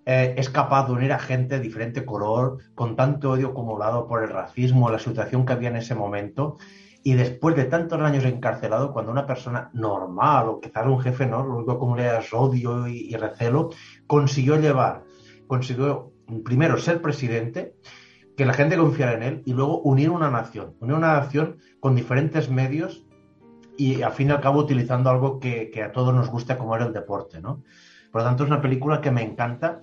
eh, es capaz de unir a gente de diferente color, con tanto odio acumulado por el racismo, la situación que había en ese momento, y después de tantos años encarcelado, cuando una persona normal, o quizás un jefe, ¿no? Lo único que acumula es odio y, recelo, consiguió llevar, consiguió primero ser presidente, que la gente confiara en él y luego unir una nación, unir una nación con diferentes medios y al fin y al cabo utilizando algo que, a todos nos gusta como era el deporte, ¿no? Por lo tanto es una película que me encanta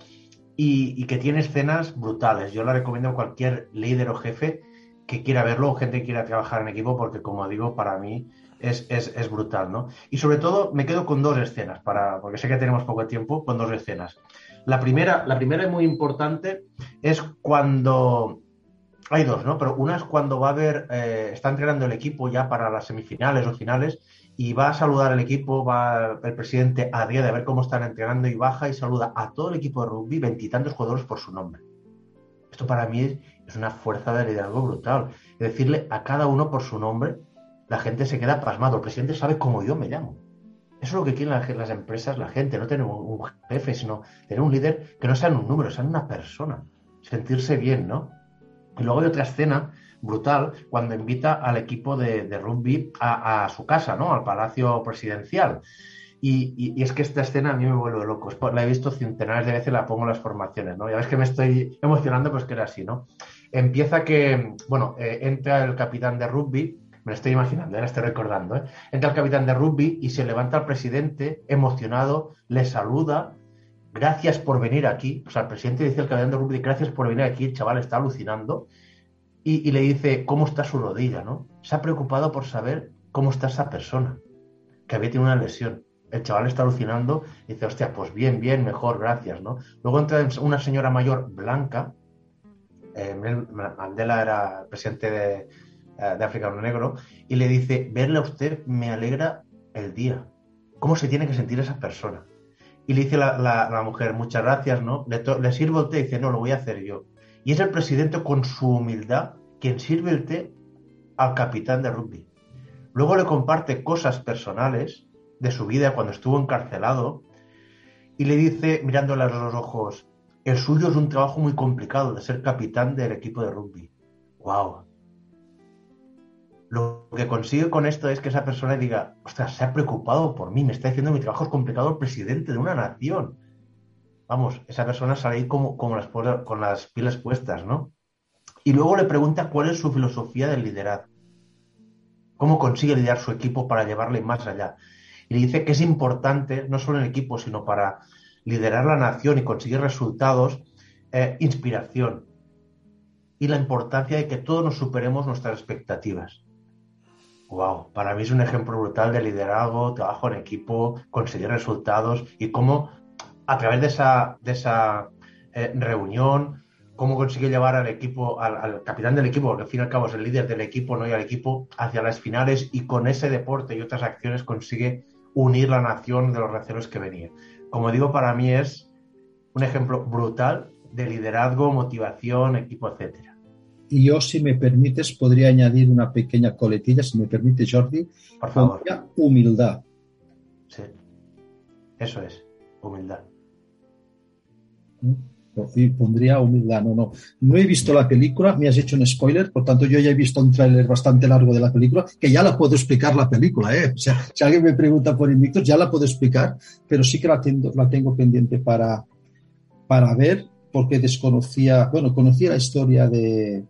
y que tiene escenas brutales. Yo la recomiendo a cualquier líder o jefe que quiera verlo gente que quiera trabajar en equipo porque como digo, para mí es, es, es brutal, ¿no? Y sobre todo me quedo con dos escenas, para, porque sé que tenemos poco tiempo, con dos escenas. La primera, la primera es muy importante, es cuando hay dos, ¿no? Pero una es cuando va a haber, eh, está entrenando el equipo ya para las semifinales o finales y va a saludar al equipo, va el presidente a día de ver cómo están entrenando y baja y saluda a todo el equipo de rugby, veintitantos jugadores por su nombre. Esto para mí es, es una fuerza de liderazgo brutal. Es decirle a cada uno por su nombre, la gente se queda pasmado. El presidente sabe cómo yo me llamo. Eso es lo que quieren las, empresas, la gente, no tener un, jefe, sino tener un líder que no sea un número, sea una persona. Sentirse bien, ¿no? Y luego hay otra escena brutal cuando invita al equipo de, rugby a, su casa, ¿no? Al palacio presidencial. Y, y, y, es que esta escena a mí me vuelve loco. La he visto centenares de veces, la pongo en las formaciones, ¿no? Ya ves que me estoy emocionando, pues que era así, ¿no? Empieza que, bueno, eh, entra el capitán de rugby, me lo estoy imaginando, ya lo estoy recordando, ¿eh? Entra el capitán de rugby y se levanta el presidente emocionado, le saluda, gracias por venir aquí. O sea, el presidente dice al capitán de rugby, gracias por venir aquí, el chaval está alucinando. Y, y, le dice cómo está su rodilla, ¿no? Se ha preocupado por saber cómo está esa persona, que había tenido una lesión. El chaval está alucinando y dice, hostia, pues bien, bien, mejor, gracias, ¿no? Luego entra una señora mayor blanca, eh, Mandela era presidente de, eh, de África Negro, y le dice, verle a usted me alegra el día. ¿Cómo se tiene que sentir esa persona? Y le dice la, la, la mujer, muchas gracias, ¿no? Le, le sirvo el té y dice, no, lo voy a hacer yo. Y es el presidente con su humildad quien sirve el té al capitán de rugby. Luego le comparte cosas personales de su vida cuando estuvo encarcelado y le dice, mirándole a los ojos, el suyo es un trabajo muy complicado de ser capitán del equipo de rugby. ¡Wow! Lo que consigue con esto es que esa persona diga, ostras, se ha preocupado por mí, me está diciendo mi trabajo es complicado el presidente de una nación. Vamos, esa persona sale ahí como, como las, con las pilas puestas, ¿no? Y luego le pregunta cuál es su filosofía del liderazgo. ¿Cómo consigue liderar su equipo para llevarle más allá? Y le dice que es importante, no solo en el equipo, sino para liderar la nación y conseguir resultados, eh, inspiración. Y la importancia de que todos nos superemos nuestras expectativas. Wow, para mí es un ejemplo brutal de liderazgo, trabajo en equipo, conseguir resultados y cómo a través de esa, de esa eh, reunión, cómo consigue llevar al equipo, al, capitán del equipo, porque al fin y al cabo es el líder del equipo, no y al equipo, hacia las finales y con ese deporte y otras acciones consigue unir la nación de los recelos que venían. Como digo, para mí es un ejemplo brutal de liderazgo, motivación, equipo, etcétera. Y yo, si me permites, podría añadir una pequeña coletilla, si me permite, Jordi. Por favor. Humildad. Sí. Eso es, humildad. Y pondría humildad, no, no. No he visto la película, me has hecho un spoiler, por tanto yo ya he visto un tráiler bastante largo de la película, que ya la puedo explicar la película, ¿eh? O sea, si alguien me pregunta por Invictus, ya la puedo explicar, pero sí que la tengo, la tengo pendiente para, para ver, porque desconocía, bueno, conocía la historia de,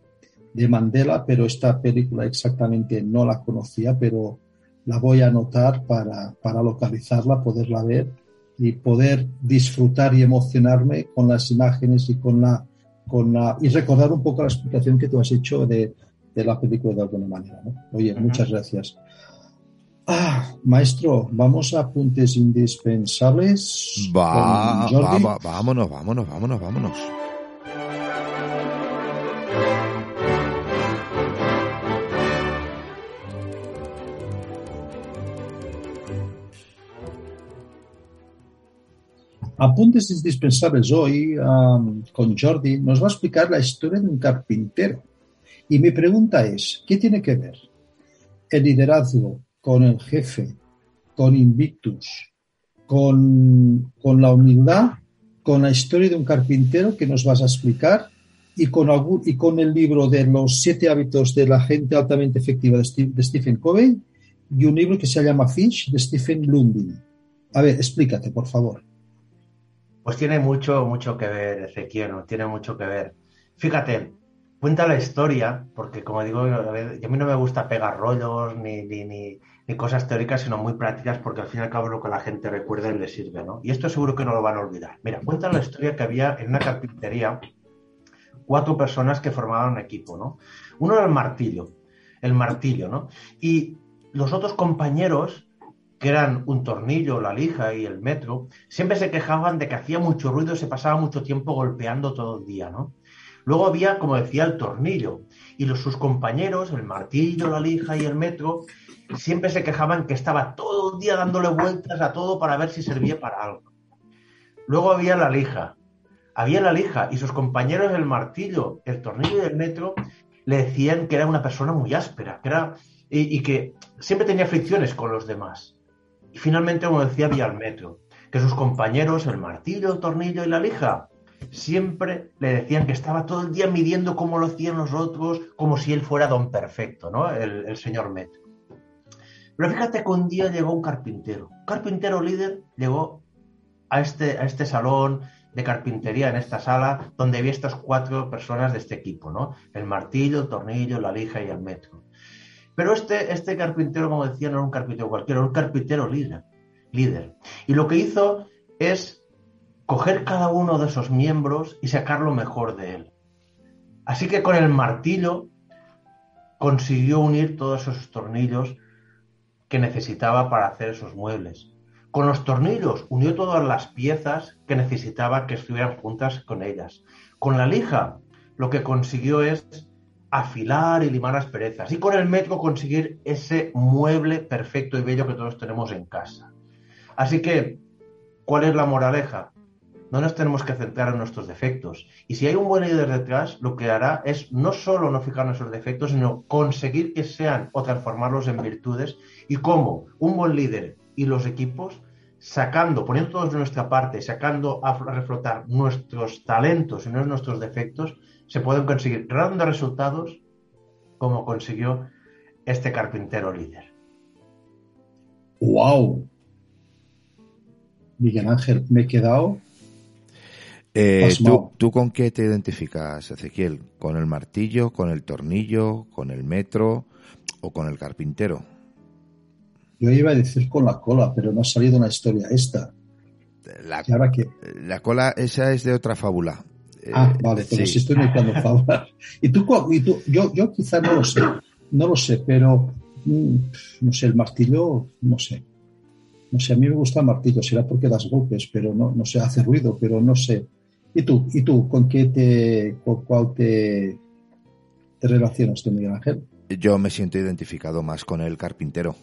de Mandela, pero esta película exactamente no la conocía, pero la voy a anotar para, para localizarla, poderla ver y poder disfrutar y emocionarme con las imágenes y con la, con la y recordar un poco la explicación que tú has hecho de, de la película de alguna manera. ¿no? Oye, muchas gracias. Ah, maestro, vamos a apuntes indispensables. Va, va, va- vámonos, vámonos, vámonos, vámonos. Apuntes indispensables hoy am, con Jordi nos va a explicar la historia de un carpintero. Y mi pregunta es, ¿qué tiene que ver el liderazgo con el jefe, con Invictus, con, con la humildad, con la historia de un carpintero que nos vas a explicar y con, el libro de los siete hábitos de la gente altamente efectiva de Stephen Covey y un libro que se llama Finch de Stephen Lundin? A ver, explícate, por favor. Pues tiene mucho, mucho que ver, Ezequiel, tiene mucho que ver. Fíjate, cuenta la historia, porque como digo, a mí no me gusta pegar rollos ni, ni, ni, ni cosas teóricas, sino muy prácticas, porque al fin y al cabo lo que la gente recuerda y le sirve, ¿no? Y esto seguro que no lo van a olvidar. Mira, cuenta la historia que había en una carpintería cuatro personas que formaban un equipo, ¿no? Uno era el martillo, el martillo, ¿no? Y los otros compañeros, que eran un tornillo, la lija y el metro, siempre se quejaban de que hacía mucho ruido se pasaba mucho tiempo golpeando todo el día, ¿no? Luego había, como decía, el tornillo y los, sus compañeros, el martillo, la lija y el metro, siempre se quejaban que estaba todo el día dándole vueltas a todo para ver si servía para algo. Luego había la lija, había la lija y sus compañeros, el martillo, el tornillo y el metro, le decían que era una persona muy áspera, que era y, y que siempre tenía fricciones con los demás. Y finalmente, como decía, había el metro, que sus compañeros, el martillo, el tornillo y la lija, siempre le decían que estaba todo el día midiendo cómo lo hacían los otros, como si él fuera don perfecto, ¿no? El, el señor metro. Pero fíjate que un día llegó un carpintero, un carpintero líder llegó a este, a este salón de carpintería, en esta sala, donde había estas cuatro personas de este equipo, ¿no? El martillo, el tornillo, la lija y el metro. Pero este, este carpintero, como decía, no era un carpintero cualquiera, era un carpintero líder, líder. Y lo que hizo es coger cada uno de esos miembros y sacar lo mejor de él. Así que con el martillo consiguió unir todos esos tornillos que necesitaba para hacer esos muebles. Con los tornillos unió todas las piezas que necesitaba que estuvieran juntas con ellas. Con la lija lo que consiguió es afilar y limar las perezas. Y con el metro conseguir ese mueble perfecto y bello que todos tenemos en casa. Así que, ¿cuál es la moraleja? No nos tenemos que centrar en nuestros defectos. Y si hay un buen líder detrás, lo que hará es no solo no fijarnos en esos defectos, sino conseguir que sean o transformarlos en virtudes. Y cómo un buen líder y los equipos, sacando, poniendo todos de nuestra parte, sacando a reflotar nuestros talentos y no nuestros defectos, se pueden conseguir grandes resultados como consiguió este carpintero líder. ¡Wow! Miguel Ángel, me he quedado. Eh. ¿tú, ¿Tú con qué te identificas, Ezequiel? ¿Con el martillo, con el tornillo, con el metro o con el carpintero? Yo iba a decir con la cola, pero no ha salido una historia esta. La, ¿Y ahora qué? la cola, esa es de otra fábula. Eh, Ah, vale, pero sí. si estoy mezclando fábulas. *laughs* Y tú, cuál- y tú yo, yo quizá no lo sé, no lo sé, pero mm, no sé, el martillo, no sé. No sé, a mí me gusta el martillo, será porque das golpes, pero no, no sé, hace ruido, pero no sé. ¿Y tú? ¿Y tú? ¿Con qué te, con cuál te, te relacionas tú, Miguel Ángel? Yo me siento identificado más con el carpintero.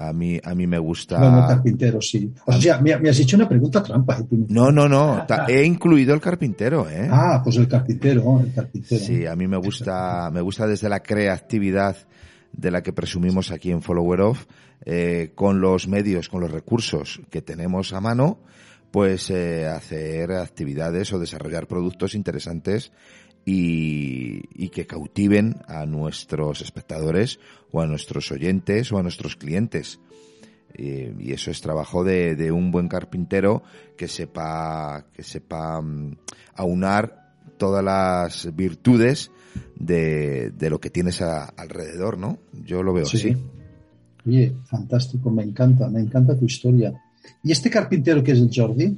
A mí, a mí me gusta. No, no, carpintero, sí. O sea, me, me has hecho una pregunta trampa. ¿eh? No, no, no. *laughs* He incluido el carpintero, ¿eh? Ah, pues el carpintero, el carpintero. Sí, a mí me gusta, me gusta desde la creatividad de la que presumimos aquí en Follower Off, eh, con los medios, con los recursos que tenemos a mano, pues eh, hacer actividades o desarrollar productos interesantes y, y que cautiven a nuestros espectadores o a nuestros oyentes o a nuestros clientes. Eh, y eso es trabajo de, de un buen carpintero que sepa, que sepa mm, aunar todas las virtudes de, de lo que tienes a- alrededor, ¿no? Yo lo veo Sí. así. Oye, fantástico, me encanta, me encanta tu historia. ¿Y este carpintero que es el Jordi?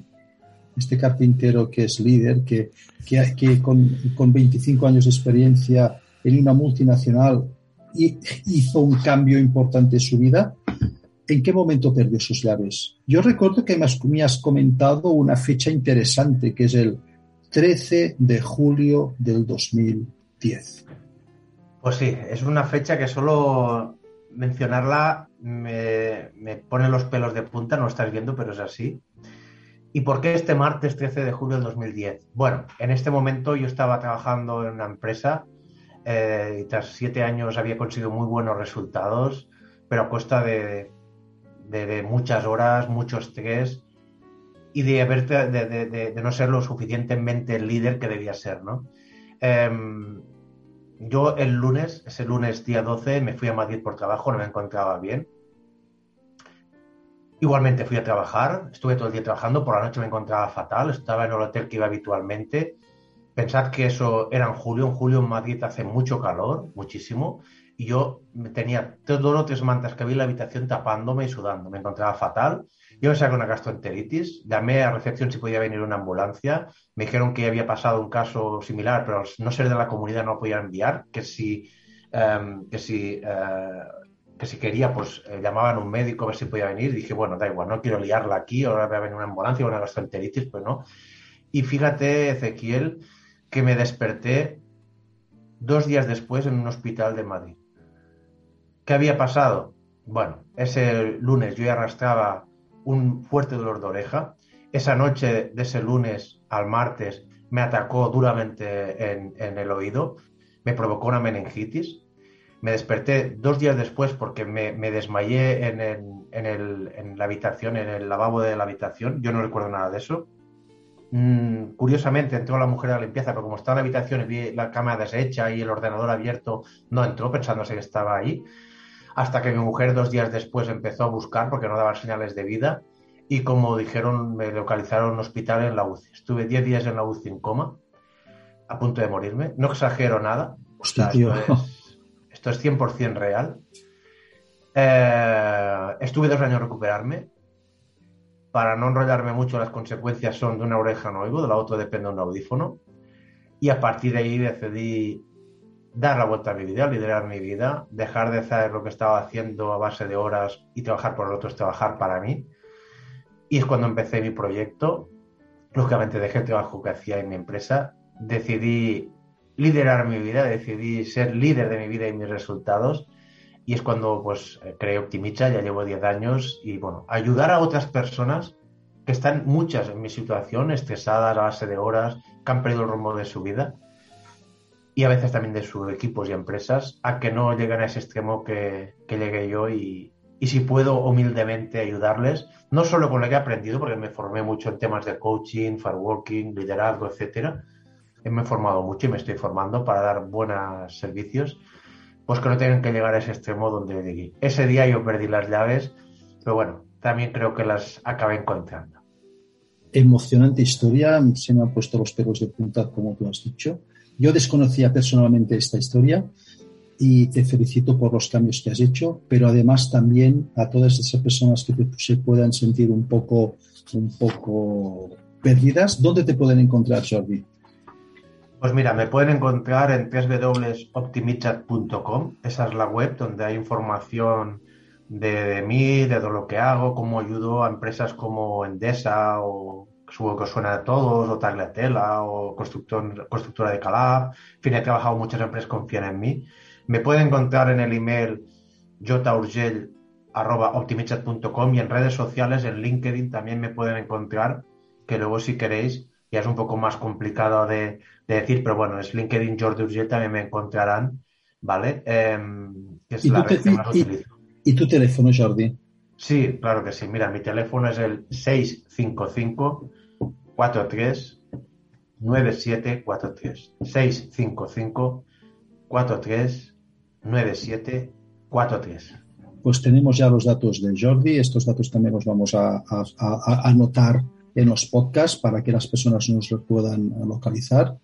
Este carpintero que es líder, que, que, con, con 25 años de experiencia en una multinacional hi- hizo un cambio importante en su vida, ¿en qué momento perdió sus llaves? Yo recuerdo que me has comentado una fecha interesante, que es el 13 de julio del 2010. Pues sí, es una fecha que solo mencionarla me, me pone los pelos de punta, no lo estás viendo, pero es así. ¿Y por qué este martes 13 de julio del 2010? Bueno, en este momento yo estaba trabajando en una empresa eh, y tras siete años había conseguido muy buenos resultados, pero a costa de, muchas horas, mucho estrés y de, haber, de, no ser lo suficientemente el líder que debía ser. Em, yo el lunes, ese lunes día 12, me fui a Madrid por trabajo, no me encontraba bien. Igualmente fui a trabajar, estuve todo el día trabajando, por la noche me encontraba fatal, estaba en el hotel que iba habitualmente. Pensad que eso era en julio, en julio en Madrid hace mucho calor, muchísimo, y yo tenía dos o tres mantas que había en la habitación tapándome y sudando, me encontraba fatal. Yo me saqué una gastroenteritis, llamé a recepción si podía venir una ambulancia, me dijeron que había pasado un caso similar, pero no ser de la comunidad no podía enviar, que si, em, que si, eh, que si quería, pues eh, llamaban a un médico a ver si podía venir. Dije, bueno, da igual, no quiero liarla aquí, ahora va a venir una ambulancia una gastroenteritis, pues no. Y fíjate, Ezequiel, que me desperté dos días después en un hospital de Madrid. ¿Qué había pasado? Bueno, ese lunes yo ya arrastraba un fuerte dolor de oreja. Esa noche de ese lunes al martes me atacó duramente en, en el oído, me provocó una meningitis. Me desperté dos días después porque me, me desmayé en, el- en el- en la habitación, en el lavabo de la habitación. Yo no recuerdo nada de eso. Mm, curiosamente entró la mujer a la limpieza, pero como estaba en la habitación y vi la cama deshecha y el ordenador abierto, no entró pensándose que estaba ahí. Hasta que mi mujer dos días después empezó a buscar porque no daba señales de vida y como dijeron, me localizaron en un hospital en la UCI. Estuve 10 días en la UCI en coma, a punto de morirme. No exagero nada. O sea, Hostia, tío. es, esto es 100% real. Eh, estuve dos años recuperarme. Para no enrollarme mucho, las consecuencias son de una oreja no oigo, de la otra depende de un audífono. Y a partir de ahí decidí dar la vuelta a mi vida, liderar mi vida, dejar de hacer lo que estaba haciendo a base de horas y trabajar por otros, trabajar para mí. Y es cuando empecé mi proyecto. Lógicamente dejé el trabajo que hacía en mi empresa, decidí liderar mi vida, decidí ser líder de mi vida y mis resultados. Y es cuando pues creé Optimicha, ya llevo 10 años y bueno, ayudar a otras personas que están muchas en mi situación, estresadas a base de horas, que han perdido el rumbo de su vida y a veces también de sus equipos y empresas a que no lleguen a ese extremo que, que llegué yo y, y si puedo humildemente ayudarles, no solo con lo que he aprendido, porque me formé mucho en temas de coaching, fireworking, liderazgo, etcétera, me he formado mucho y me estoy formando para dar buenos servicios, pues que no tengan que llegar a ese extremo donde. Ese día yo perdí las llaves, pero bueno, también creo que las acabé encontrando. emocionante historia, se me han puesto los pelos de punta, como tú has dicho. Yo desconocía personalmente esta historia y te felicito por los cambios que has hecho, pero además también a todas esas personas que te- se puedan sentir un poco, un poco perdidas, ¿dónde te pueden encontrar, Jordi? Pues mira, me pueden encontrar en www.optimichat.com. Esa es la web donde hay información de, mí, de lo que hago, cómo ayudo a empresas como Endesa o supongo que suena a todos, o Tagliatella o constructor, constructora de Calab. En fin, he trabajado muchas empresas confían en mí. Me pueden encontrar en el email jotaurgel.optimichat.com y en redes sociales, en LinkedIn también me pueden encontrar, que luego si queréis, ya es un poco más complicado de, de decir, pero bueno, es LinkedIn Jordi Urgel, también me encontrarán, ¿vale? Que es ¿Y la red que más y- utilizo. y tu teléfono, Jordi? Sí, claro que sí. Mira, mi teléfono es el 655 43 9743. 655 43 9743. Pues tenemos ya los datos de Jordi. Estos datos también los vamos a anotar en los podcasts para que las personas nos lo puedan localizar.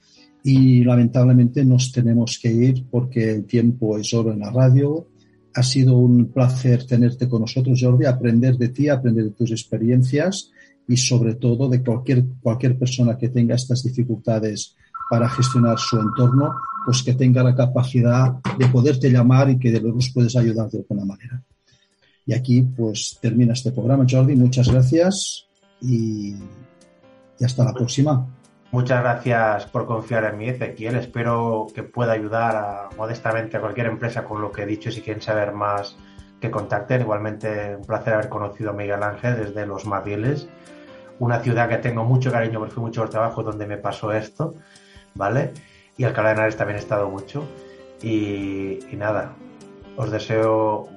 Y lamentablemente nos tenemos que ir porque el tiempo es oro en la radio. Ha sido un placer tenerte con nosotros, Jordi, aprender de ti, aprender de tus experiencias y sobre todo de cualquier, cualquier persona que tenga estas dificultades para gestionar su entorno, pues que tenga la capacidad de poderte llamar y que de nos puedes ayudar de alguna manera. Y aquí pues termina este programa, Jordi. Muchas gracias y, y hasta la próxima. Muchas gracias por confiar en mí, Ezequiel. Espero que pueda ayudar a- modestamente a cualquier empresa con lo que he dicho. Si quieren saber más, que contacten. Igualmente, un placer haber conocido a Miguel Ángel desde Los Madriles, una ciudad que tengo mucho cariño porque fui mucho al trabajo donde me pasó esto, ¿vale? Y Alcalá de Henares también he estado mucho. Y, y nada, os deseo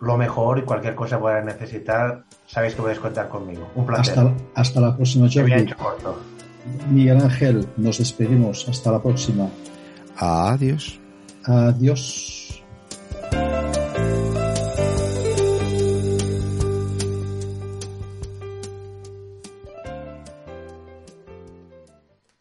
lo mejor y cualquier cosa que puedan necesitar, sabéis que podéis contar conmigo. Un placer. Hasta, hasta la próxima, Jordi. hecho corto. Miguel Ángel, nos despedimos. Hasta la próxima. Adiós. Adiós.